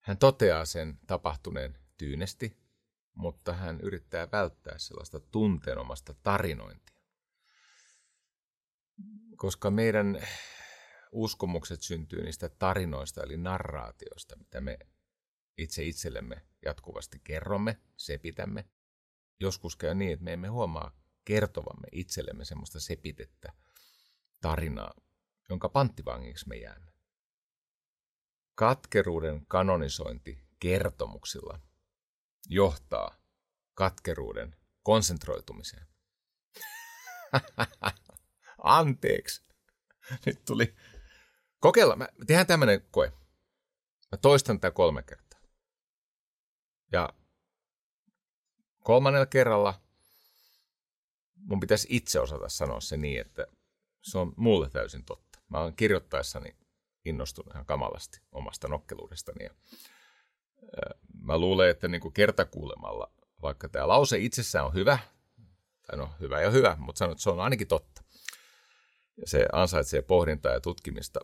Hän toteaa sen tapahtuneen tyynesti, mutta hän yrittää välttää sellaista tunteenomasta tarinointia. Koska meidän uskomukset syntyy niistä tarinoista eli narraatioista, mitä me itse itsellemme jatkuvasti kerromme, sepitämme. Joskus käy niin, että me emme huomaa kertovamme itsellemme semmoista sepitettä tarinaa, jonka panttivangiksi me jäämme. Katkeruuden kanonisointi kertomuksilla johtaa katkeruuden konsentroitumiseen. Anteeksi. Nyt tuli. Kokeilla. Mä tehdään tämmöinen koe. Mä toistan tätä kolme kertaa. Ja kolmannella kerralla mun pitäisi itse osata sanoa se niin, että se on mulle täysin totta. Mä oon kirjoittaessani innostunut ihan kamalasti omasta nokkeluudestani. Ja, mä luulen, että niin kuin kertakuulemalla, vaikka tämä lause itsessään on hyvä, tai no hyvä ja hyvä, mutta sanon, että se on ainakin totta. Ja se ansaitsee pohdintaa ja tutkimista.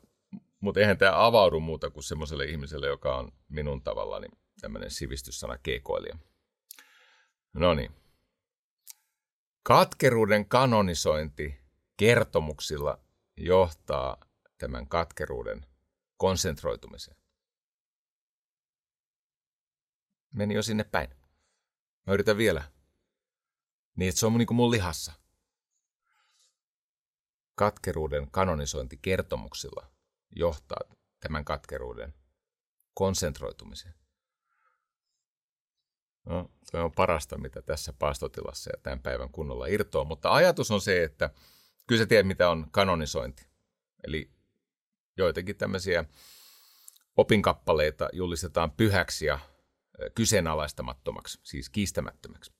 Mutta eihän tämä avaudu muuta kuin semmoiselle ihmiselle, joka on minun tavallani tämmöinen sivistyssana keikoilija. No niin. Katkeruuden kanonisointi kertomuksilla johtaa tämän katkeruuden konsentroitumiseen. Meni jo sinne päin. Mä yritän vielä. Niin, että se on niin kuin mun lihassa. Katkeruuden kanonisointi kertomuksilla johtaa tämän katkeruuden konsentroitumiseen. No, se on parasta, mitä tässä paastotilassa ja tämän päivän kunnolla irtoaa. Mutta ajatus on se, että kyllä sä tiedät, mitä on kanonisointi. Eli joitakin tämmöisiä opinkappaleita julistetaan pyhäksi ja kyseenalaistamattomaksi, siis kiistämättömäksi.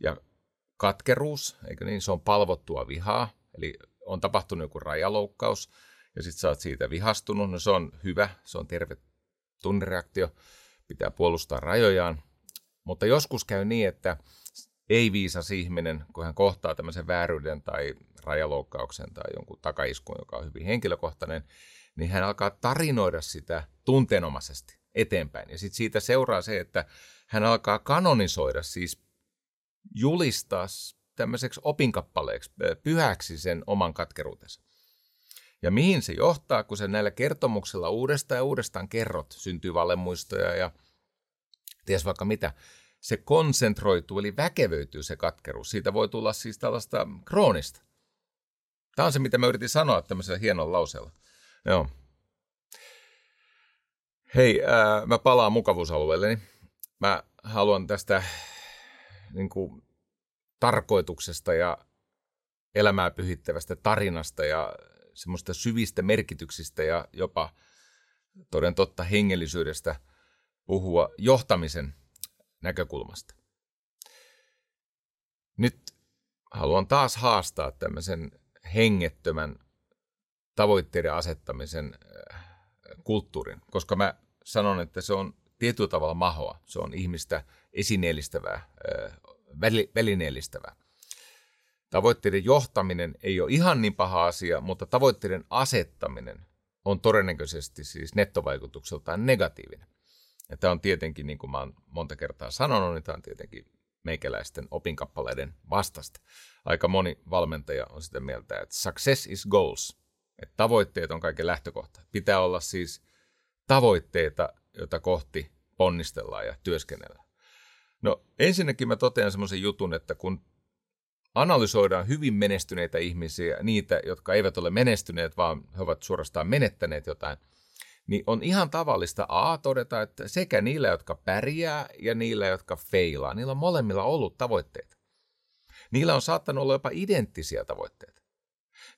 Ja katkeruus, eikö niin, se on palvottua vihaa, eli on tapahtunut joku rajaloukkaus, ja sitten sä oot siitä vihastunut, no se on hyvä, se on terve tunnereaktio, pitää puolustaa rajojaan, mutta joskus käy niin, että ei viisas ihminen, kun hän kohtaa tämmöisen vääryyden tai rajaloukkauksen tai jonkun takaiskun, joka on hyvin henkilökohtainen, niin hän alkaa tarinoida sitä tunteenomaisesti eteenpäin. Ja sitten siitä seuraa se, että hän alkaa kanonisoida, siis julistaa tämmöiseksi opinkappaleeksi, pyhäksi sen oman katkeruutensa. Ja mihin se johtaa, kun se näillä kertomuksilla uudestaan ja uudestaan kerrot, syntyy vallemuistoja ja ties vaikka mitä, se konsentroituu, eli väkevöityy se katkeruus. Siitä voi tulla siis tällaista kroonista. Tämä on se, mitä mä yritin sanoa tämmöisellä hienolla lauseella. Joo. Hei, ää, mä palaan mukavuusalueelleni. Mä haluan tästä niin kuin, tarkoituksesta ja elämää pyhittävästä tarinasta ja semmoista syvistä merkityksistä ja jopa toden totta hengellisyydestä puhua johtamisen näkökulmasta. Nyt haluan taas haastaa tämmöisen hengettömän tavoitteiden asettamisen äh, kulttuurin, koska mä sanon, että se on tietyllä tavalla mahoa. Se on ihmistä esineellistävää, välineellistävää. Tavoitteiden johtaminen ei ole ihan niin paha asia, mutta tavoitteiden asettaminen on todennäköisesti siis nettovaikutukseltaan negatiivinen. Ja tämä on tietenkin, niin kuin mä monta kertaa sanonut, niin tämä on tietenkin meikäläisten opinkappaleiden vastasta. Aika moni valmentaja on sitä mieltä, että success is goals, että tavoitteet on kaiken lähtökohta. Pitää olla siis tavoitteita, joita kohti ponnistellaan ja työskennellään. No ensinnäkin mä totean semmoisen jutun, että kun analysoidaan hyvin menestyneitä ihmisiä, niitä, jotka eivät ole menestyneet, vaan he ovat suorastaan menettäneet jotain, niin on ihan tavallista A todeta, että sekä niillä, jotka pärjää ja niillä, jotka feilaa, niillä on molemmilla ollut tavoitteita. Niillä on saattanut olla jopa identtisiä tavoitteita.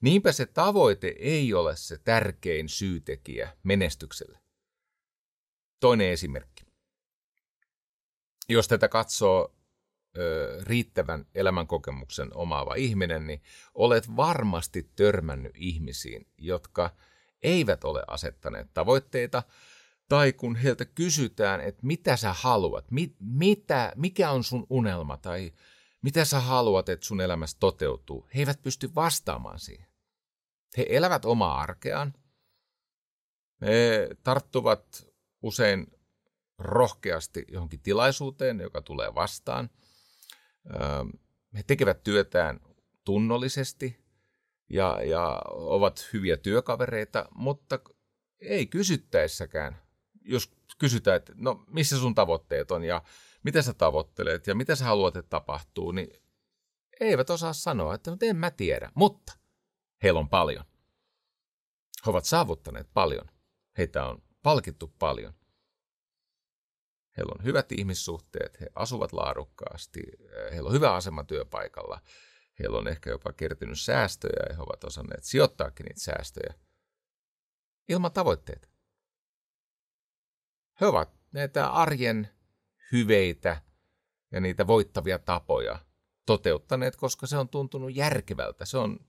Niinpä se tavoite ei ole se tärkein syytekijä menestykselle. Toinen esimerkki. Jos tätä katsoo ö, riittävän elämänkokemuksen omaava ihminen, niin olet varmasti törmännyt ihmisiin, jotka eivät ole asettaneet tavoitteita, tai kun heiltä kysytään, että mitä sä haluat, mit, mitä, mikä on sun unelma, tai mitä sä haluat, että sun elämässä toteutuu, he eivät pysty vastaamaan siihen. He elävät omaa arkeaan. He tarttuvat usein rohkeasti johonkin tilaisuuteen, joka tulee vastaan. He tekevät työtään tunnollisesti ja, ja ovat hyviä työkavereita, mutta ei kysyttäessäkään, jos kysytään, että no missä sun tavoitteet on ja mitä sä tavoittelet ja mitä sä haluat, että tapahtuu, niin eivät osaa sanoa, että en mä tiedä, mutta heillä on paljon. He ovat saavuttaneet paljon. Heitä on palkittu paljon. Heillä on hyvät ihmissuhteet, he asuvat laadukkaasti, heillä on hyvä asema työpaikalla, heillä on ehkä jopa kertynyt säästöjä ja he ovat osanneet sijoittaakin niitä säästöjä ilman tavoitteita. He ovat näitä arjen hyveitä ja niitä voittavia tapoja toteuttaneet, koska se on tuntunut järkevältä. Se on,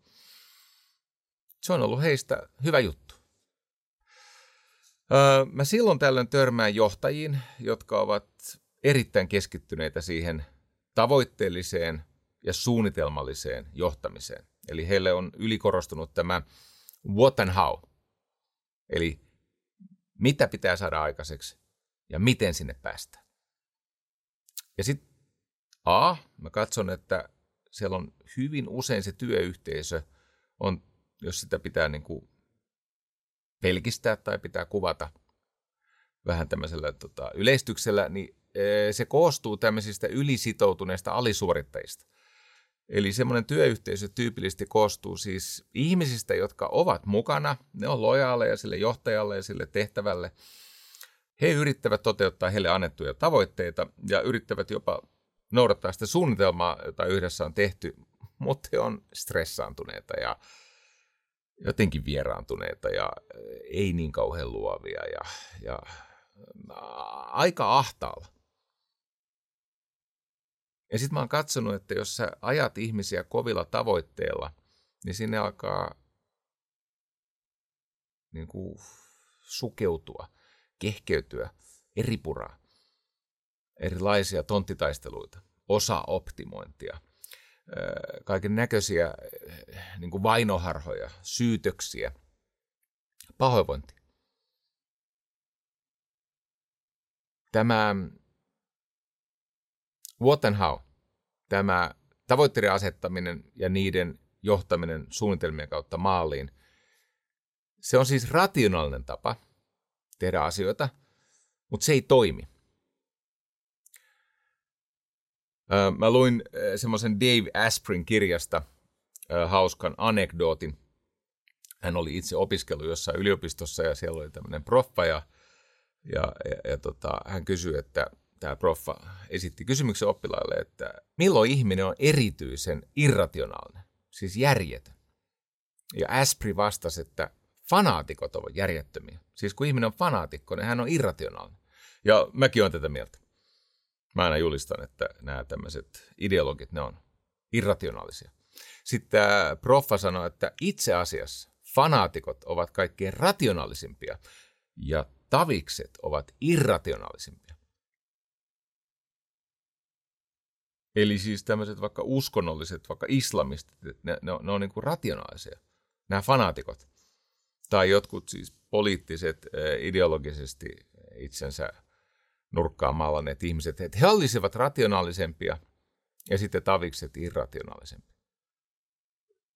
se on ollut heistä hyvä juttu. Öö, mä silloin tällöin törmään johtajiin, jotka ovat erittäin keskittyneitä siihen tavoitteelliseen ja suunnitelmalliseen johtamiseen. Eli heille on ylikorostunut tämä what and how. Eli mitä pitää saada aikaiseksi ja miten sinne päästään. Ja sitten A, mä katson, että siellä on hyvin usein se työyhteisö, on, jos sitä pitää niin kuin pelkistää tai pitää kuvata vähän tämmöisellä tota, yleistyksellä, niin e, se koostuu tämmöisistä ylisitoutuneista alisuorittajista. Eli semmoinen työyhteisö tyypillisesti koostuu siis ihmisistä, jotka ovat mukana, ne on lojaaleja sille johtajalle ja sille tehtävälle. He yrittävät toteuttaa heille annettuja tavoitteita ja yrittävät jopa noudattaa sitä suunnitelmaa, jota yhdessä on tehty, mutta he on stressaantuneita ja jotenkin vieraantuneita ja ei niin kauhean luovia ja, ja aika ahtaalla. Ja sitten mä oon katsonut, että jos sä ajat ihmisiä kovilla tavoitteilla, niin sinne alkaa niin kuin sukeutua, kehkeytyä, eripuraa, erilaisia tonttitaisteluita, osa-optimointia, kaiken näköisiä niin kuin vainoharhoja, syytöksiä, pahoinvointi. Tämä what and how, tämä tavoitteiden asettaminen ja niiden johtaminen suunnitelmien kautta maaliin, se on siis rationaalinen tapa tehdä asioita, mutta se ei toimi. Mä luin semmoisen Dave Asprin kirjasta hauskan anekdootin. Hän oli itse opiskellut jossain yliopistossa ja siellä oli tämmöinen proffa ja, ja, ja, ja tota, hän kysyi, että tämä proffa esitti kysymyksen oppilaille, että milloin ihminen on erityisen irrationaalinen, siis järjetön. Ja Aspri vastasi, että fanaatikot ovat järjettömiä. Siis kun ihminen on fanaatikko, niin hän on irrationaalinen. Ja mäkin olen tätä mieltä. Mä aina julistan, että nämä tämmöiset ideologit, ne on irrationaalisia. Sitten proffa sanoi, että itse asiassa fanaatikot ovat kaikkein rationaalisimpia ja tavikset ovat irrationaalisimpia. Eli siis tämmöiset vaikka uskonnolliset, vaikka islamistit, ne, ne on, ne on niin kuin rationaalisia, nämä fanaatikot. Tai jotkut siis poliittiset, ideologisesti itsensä nurkkaan maalanneet ihmiset, että he olisivat rationaalisempia ja sitten tavikset irrationaalisempia.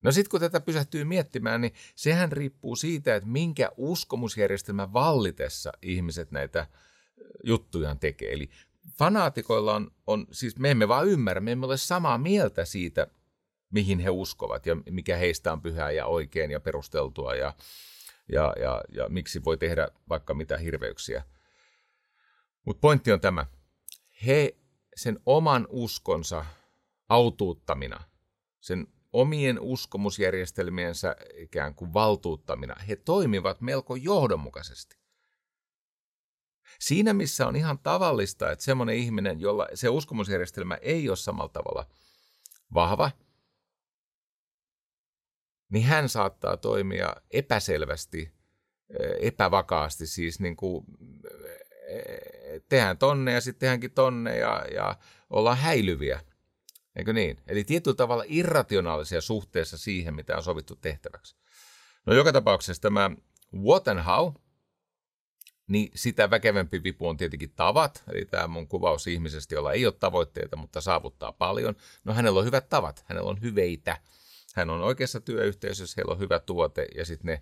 No sitten kun tätä pysähtyy miettimään, niin sehän riippuu siitä, että minkä uskomusjärjestelmän vallitessa ihmiset näitä juttujaan tekee. Eli fanaatikoilla on, on, siis me emme vaan ymmärrä, me emme ole samaa mieltä siitä, mihin he uskovat ja mikä heistä on pyhää ja oikein ja perusteltua ja, ja, ja, ja miksi voi tehdä vaikka mitä hirveyksiä. Mutta pointti on tämä. He sen oman uskonsa autuuttamina, sen omien uskomusjärjestelmiensä ikään kuin valtuuttamina, he toimivat melko johdonmukaisesti. Siinä, missä on ihan tavallista, että semmoinen ihminen, jolla se uskomusjärjestelmä ei ole samalla tavalla vahva, niin hän saattaa toimia epäselvästi, epävakaasti, siis niin kuin tehdään tonne ja sitten tehdäänkin tonne ja, ja ollaan häilyviä. Eikö niin? Eli tietyllä tavalla irrationaalisia suhteessa siihen, mitä on sovittu tehtäväksi. No joka tapauksessa tämä what and how, niin sitä väkevämpi vipu on tietenkin tavat. Eli tämä mun kuvaus ihmisestä, jolla ei ole tavoitteita, mutta saavuttaa paljon. No hänellä on hyvät tavat, hänellä on hyveitä. Hän on oikeassa työyhteisössä, heillä on hyvä tuote ja sitten ne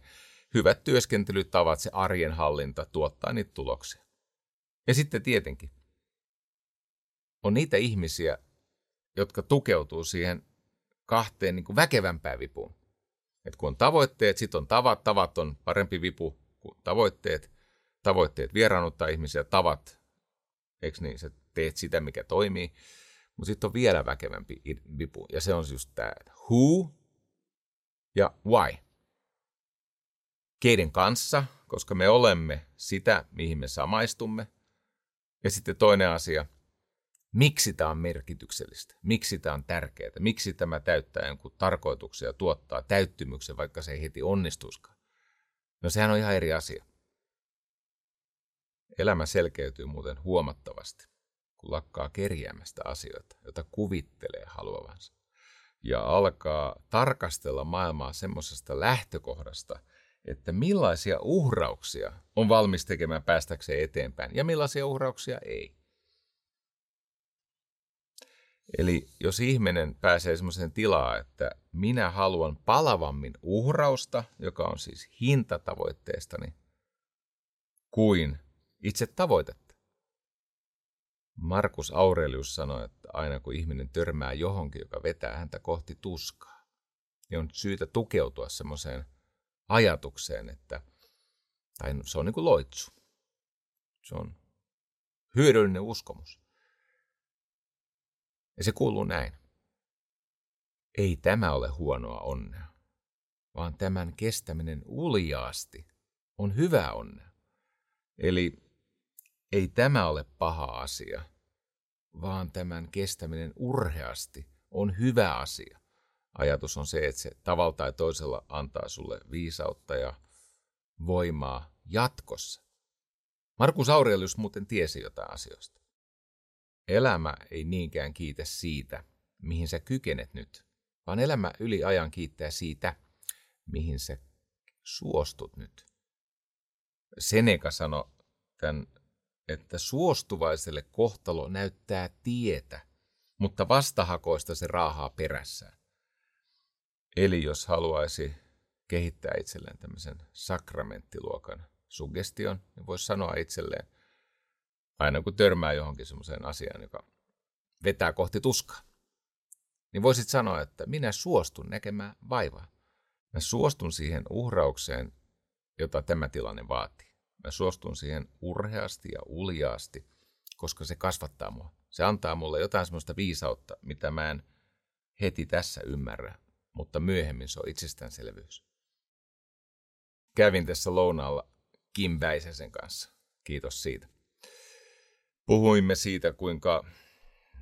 hyvät työskentelytavat, se arjen hallinta tuottaa niitä tuloksia. Ja sitten tietenkin on niitä ihmisiä, jotka tukeutuu siihen kahteen niin kuin väkevämpään vipuun. Et kun on tavoitteet, sitten on tavat. Tavat on parempi vipu kuin tavoitteet. Tavoitteet vieraannuttaa ihmisiä, tavat, eikö niin, sä teet sitä, mikä toimii. Mutta sitten on vielä väkevämpi vipu, ja se on just tämä who ja why. Keiden kanssa, koska me olemme sitä, mihin me samaistumme. Ja sitten toinen asia – miksi tämä on merkityksellistä, miksi tämä on tärkeää, miksi tämä täyttää jonkun tarkoituksia ja tuottaa täyttymyksen, vaikka se ei heti onnistuskaan. No sehän on ihan eri asia. Elämä selkeytyy muuten huomattavasti, kun lakkaa kerjäämästä asioita, joita kuvittelee haluavansa. Ja alkaa tarkastella maailmaa semmoisesta lähtökohdasta, että millaisia uhrauksia on valmis tekemään päästäkseen eteenpäin ja millaisia uhrauksia ei. Eli jos ihminen pääsee semmoiseen tilaan, että minä haluan palavammin uhrausta, joka on siis hinta tavoitteestani, kuin itse tavoitetta. Markus Aurelius sanoi, että aina kun ihminen törmää johonkin, joka vetää häntä kohti tuskaa, niin on syytä tukeutua semmoiseen ajatukseen, että tai se on niin kuin loitsu. Se on hyödyllinen uskomus. Ja se kuuluu näin. Ei tämä ole huonoa onnea, vaan tämän kestäminen uljaasti on hyvä onnea. Eli ei tämä ole paha asia, vaan tämän kestäminen urheasti on hyvä asia. Ajatus on se, että se tavalla tai toisella antaa sulle viisautta ja voimaa jatkossa. Markus Aurelius muuten tiesi jotain asioista. Elämä ei niinkään kiitä siitä, mihin sä kykenet nyt, vaan elämä yli ajan kiittää siitä, mihin sä suostut nyt. Seneca sanoi tämän, että suostuvaiselle kohtalo näyttää tietä, mutta vastahakoista se raahaa perässään. Eli jos haluaisi kehittää itselleen tämmöisen sakramenttiluokan suggestion, niin voisi sanoa itselleen – aina kun törmää johonkin semmoiseen asiaan, joka vetää kohti tuskaa, niin voisit sanoa, että minä suostun näkemään vaivaa. Mä suostun siihen uhraukseen, jota tämä tilanne vaatii. Mä suostun siihen urheasti ja uljaasti, koska se kasvattaa mua. Se antaa mulle jotain semmoista viisautta, mitä mä en heti tässä ymmärrä, mutta myöhemmin se on itsestäänselvyys. Kävin tässä lounaalla Kim Väisäsen kanssa. Kiitos siitä. Puhuimme siitä, kuinka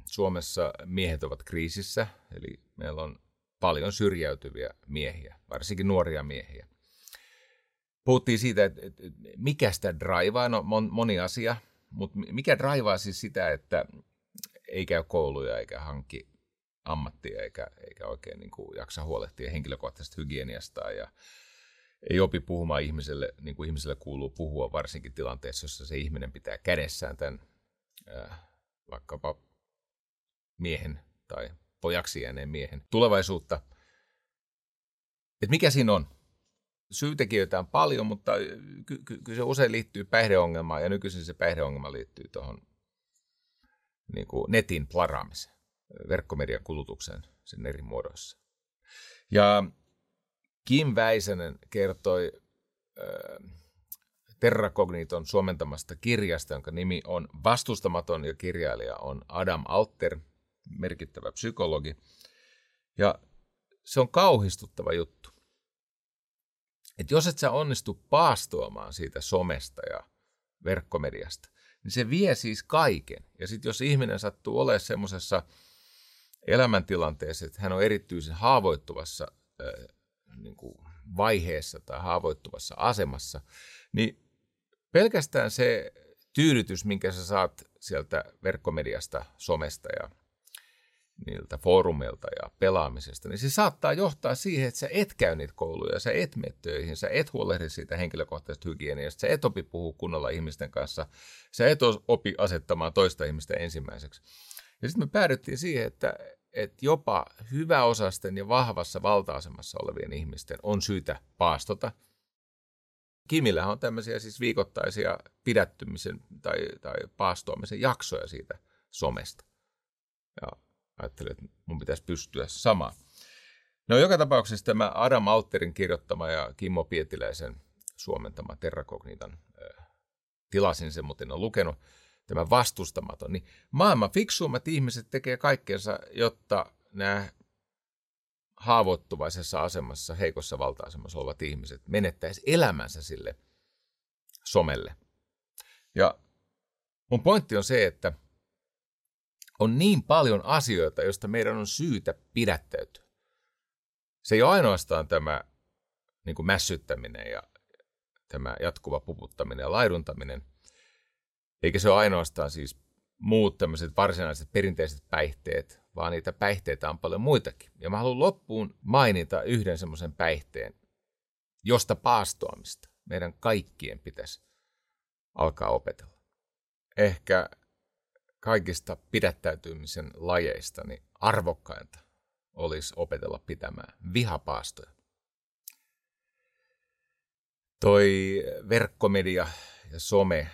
Suomessa miehet ovat kriisissä, eli meillä on paljon syrjäytyviä miehiä, varsinkin nuoria miehiä. Puhuttiin siitä, että mikä sitä draivaa, no moni asia, mutta mikä draivaa siis sitä, että ei käy kouluja eikä hankki ammattia eikä, eikä oikein niin kuin jaksa huolehtia henkilökohtaisesta hygieniasta ja ei opi puhumaan ihmiselle, niin kuin ihmiselle kuuluu puhua, varsinkin tilanteessa, jossa se ihminen pitää kädessään tämän äh, vaikkapa miehen tai pojaksi jääneen miehen tulevaisuutta. Et mikä siinä on? Syytekijöitä on paljon, mutta kyllä ky- ky- se usein liittyy päihdeongelmaan ja nykyisin se päihdeongelma liittyy tuohon niin netin plaraamiseen, verkkomedian kulutukseen sen eri muodoissa. Ja Kim Väisänen kertoi äh, Terrakogniton suomentamasta kirjasta, jonka nimi on Vastustamaton ja kirjailija on Adam Alter, merkittävä psykologi. Ja se on kauhistuttava juttu. Että jos et sä onnistu paastoamaan siitä somesta ja verkkomediasta, niin se vie siis kaiken. Ja sitten jos ihminen sattuu olemaan semmoisessa elämäntilanteessa, että hän on erityisen haavoittuvassa niin kuin vaiheessa tai haavoittuvassa asemassa, niin pelkästään se tyydytys, minkä sä saat sieltä verkkomediasta, somesta ja niiltä foorumeilta ja pelaamisesta, niin se saattaa johtaa siihen, että sä et käy niitä kouluja, sä et mene töihin, sä et huolehdi siitä henkilökohtaisesta hygieniasta, sä et opi puhua kunnolla ihmisten kanssa, sä et opi asettamaan toista ihmistä ensimmäiseksi. Ja sitten me päädyttiin siihen, että, että jopa hyväosasten ja vahvassa valta-asemassa olevien ihmisten on syytä paastota. Kimillähän on tämmöisiä siis viikoittaisia pidättymisen tai, tai paastoamisen jaksoja siitä somesta. Ja ajattelin, että mun pitäisi pystyä samaan. No joka tapauksessa tämä Adam Alterin kirjoittama ja Kimmo Pietiläisen suomentama Terrakognitan tilasin sen, mutta en ole lukenut, tämä vastustamaton, niin maailman fiksuimmat ihmiset tekee kaikkensa, jotta nämä haavoittuvaisessa asemassa, heikossa valta-asemassa olevat ihmiset menettäisi elämänsä sille somelle. Ja mun pointti on se, että – on niin paljon asioita, joista meidän on syytä pidättäytyä. Se ei ole ainoastaan tämä niin mässyttäminen ja tämä jatkuva puputtaminen ja laiduntaminen, eikä se ole ainoastaan siis muut tämmöiset varsinaiset perinteiset päihteet, vaan niitä päihteitä on paljon muitakin. Ja mä haluan loppuun mainita yhden semmoisen päihteen, josta paastoamista meidän kaikkien pitäisi alkaa opetella. Ehkä kaikista pidättäytymisen lajeista niin arvokkainta olisi opetella pitämään vihapaastoja. Toi verkkomedia ja some,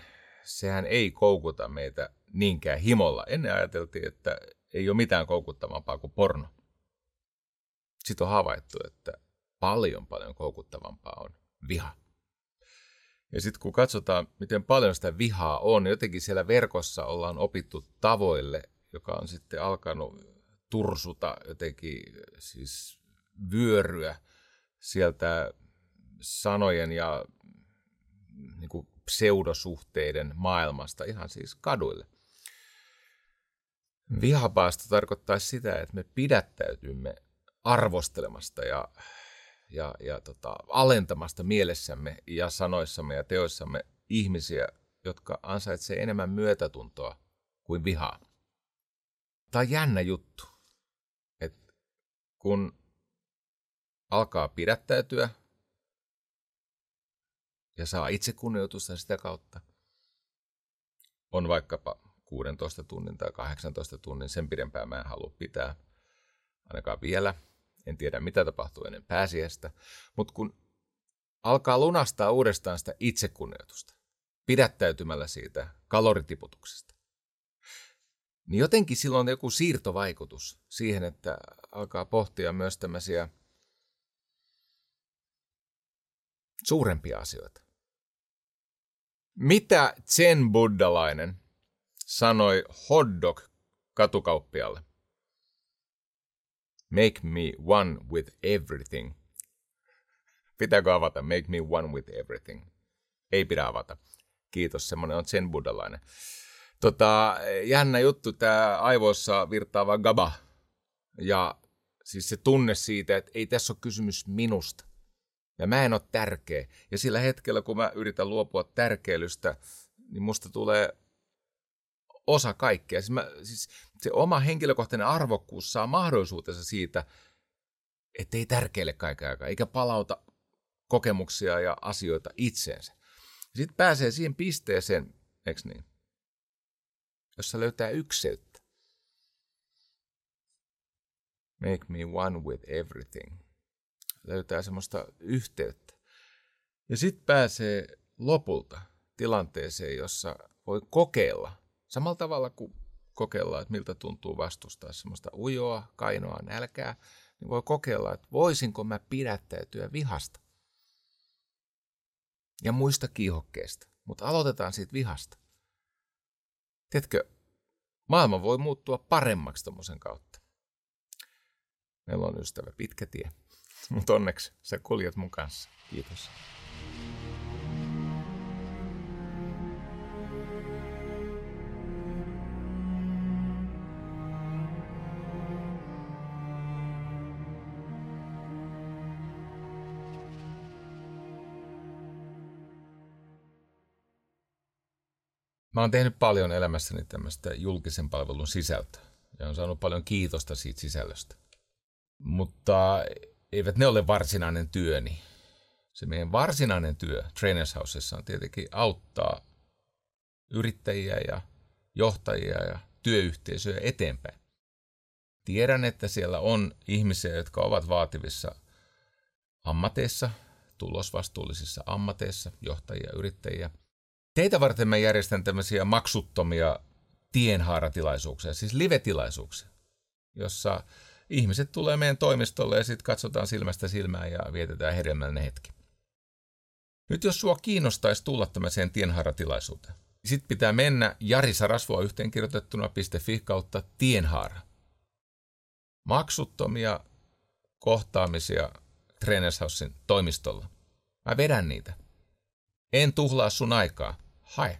sehän ei koukuta meitä niinkään himolla. Ennen ajateltiin, että ei ole mitään koukuttavampaa kuin porno. Sitten on havaittu, että paljon paljon koukuttavampaa on viha. Ja sitten kun katsotaan, miten paljon sitä vihaa on, jotenkin siellä verkossa ollaan opittu tavoille, joka on sitten alkanut tursuta jotenkin siis vyöryä sieltä sanojen ja niin kuin pseudosuhteiden maailmasta ihan siis kaduille. Vihapaasta tarkoittaisi sitä, että me pidättäytymme arvostelemasta ja ja, ja tota, alentamasta mielessämme ja sanoissamme ja teoissamme ihmisiä, jotka ansaitsevat enemmän myötätuntoa kuin vihaa. Tämä on jännä juttu, että kun alkaa pidättäytyä ja saa itsekunnioitusta sitä kautta, on vaikkapa 16 tunnin tai 18 tunnin, sen pidempään mä en halua pitää, ainakaan vielä – en tiedä, mitä tapahtuu ennen pääsiäistä. Mutta kun alkaa lunastaa uudestaan sitä itsekunnioitusta, pidättäytymällä siitä kaloritiputuksesta, niin jotenkin silloin on joku siirtovaikutus siihen, että alkaa pohtia myös tämmöisiä suurempia asioita. Mitä Zen buddalainen sanoi hotdog katukauppialle? Make me one with everything. Pitääkö avata? Make me one with everything. Ei pidä avata. Kiitos, semmoinen on sen buddalainen. Tota, jännä juttu, tämä aivoissa virtaava GABA. Ja siis se tunne siitä, että ei tässä ole kysymys minusta. Ja mä en ole tärkeä. Ja sillä hetkellä, kun mä yritän luopua tärkeilystä, niin musta tulee osa kaikkea. Siis, mä, siis se oma henkilökohtainen arvokkuus saa mahdollisuutensa siitä, että ei tärkeille kaiken aikaa, eikä palauta kokemuksia ja asioita itseensä. Sitten pääsee siihen pisteeseen, eikö niin, jossa löytää ykseyttä. Make me one with everything. Löytää semmoista yhteyttä. Ja sitten pääsee lopulta tilanteeseen, jossa voi kokeilla Samalla tavalla kuin kokeillaan, että miltä tuntuu vastustaa semmoista ujoa, kainoa, nälkää, niin voi kokeilla, että voisinko mä pidättäytyä vihasta. Ja muista kiihokkeista, mutta aloitetaan siitä vihasta. Tiedätkö, maailma voi muuttua paremmaksi tuommoisen kautta. Meillä on ystävä pitkä tie, mutta onneksi sä kuljet mun kanssa. Kiitos. Mä oon tehnyt paljon elämässäni tämmöistä julkisen palvelun sisältöä ja on saanut paljon kiitosta siitä sisällöstä. Mutta eivät ne ole varsinainen työni. Se meidän varsinainen työ Trainers Housessa on tietenkin auttaa yrittäjiä ja johtajia ja työyhteisöjä eteenpäin. Tiedän, että siellä on ihmisiä, jotka ovat vaativissa ammateissa, tulosvastuullisissa ammateissa, johtajia, yrittäjiä – Teitä varten mä järjestän tämmöisiä maksuttomia tienhaaratilaisuuksia, siis live-tilaisuuksia, jossa ihmiset tulee meidän toimistolle ja sitten katsotaan silmästä silmään ja vietetään hedelmällinen hetki. Nyt jos sua kiinnostaisi tulla tämmöiseen tienhaaratilaisuuteen, sitten pitää mennä Jari Sarasvoa yhteenkirjoitettuna.fi kautta tienhaara. Maksuttomia kohtaamisia Trainershousein toimistolla. Mä vedän niitä. En tuhlaa sun aikaa. Hae.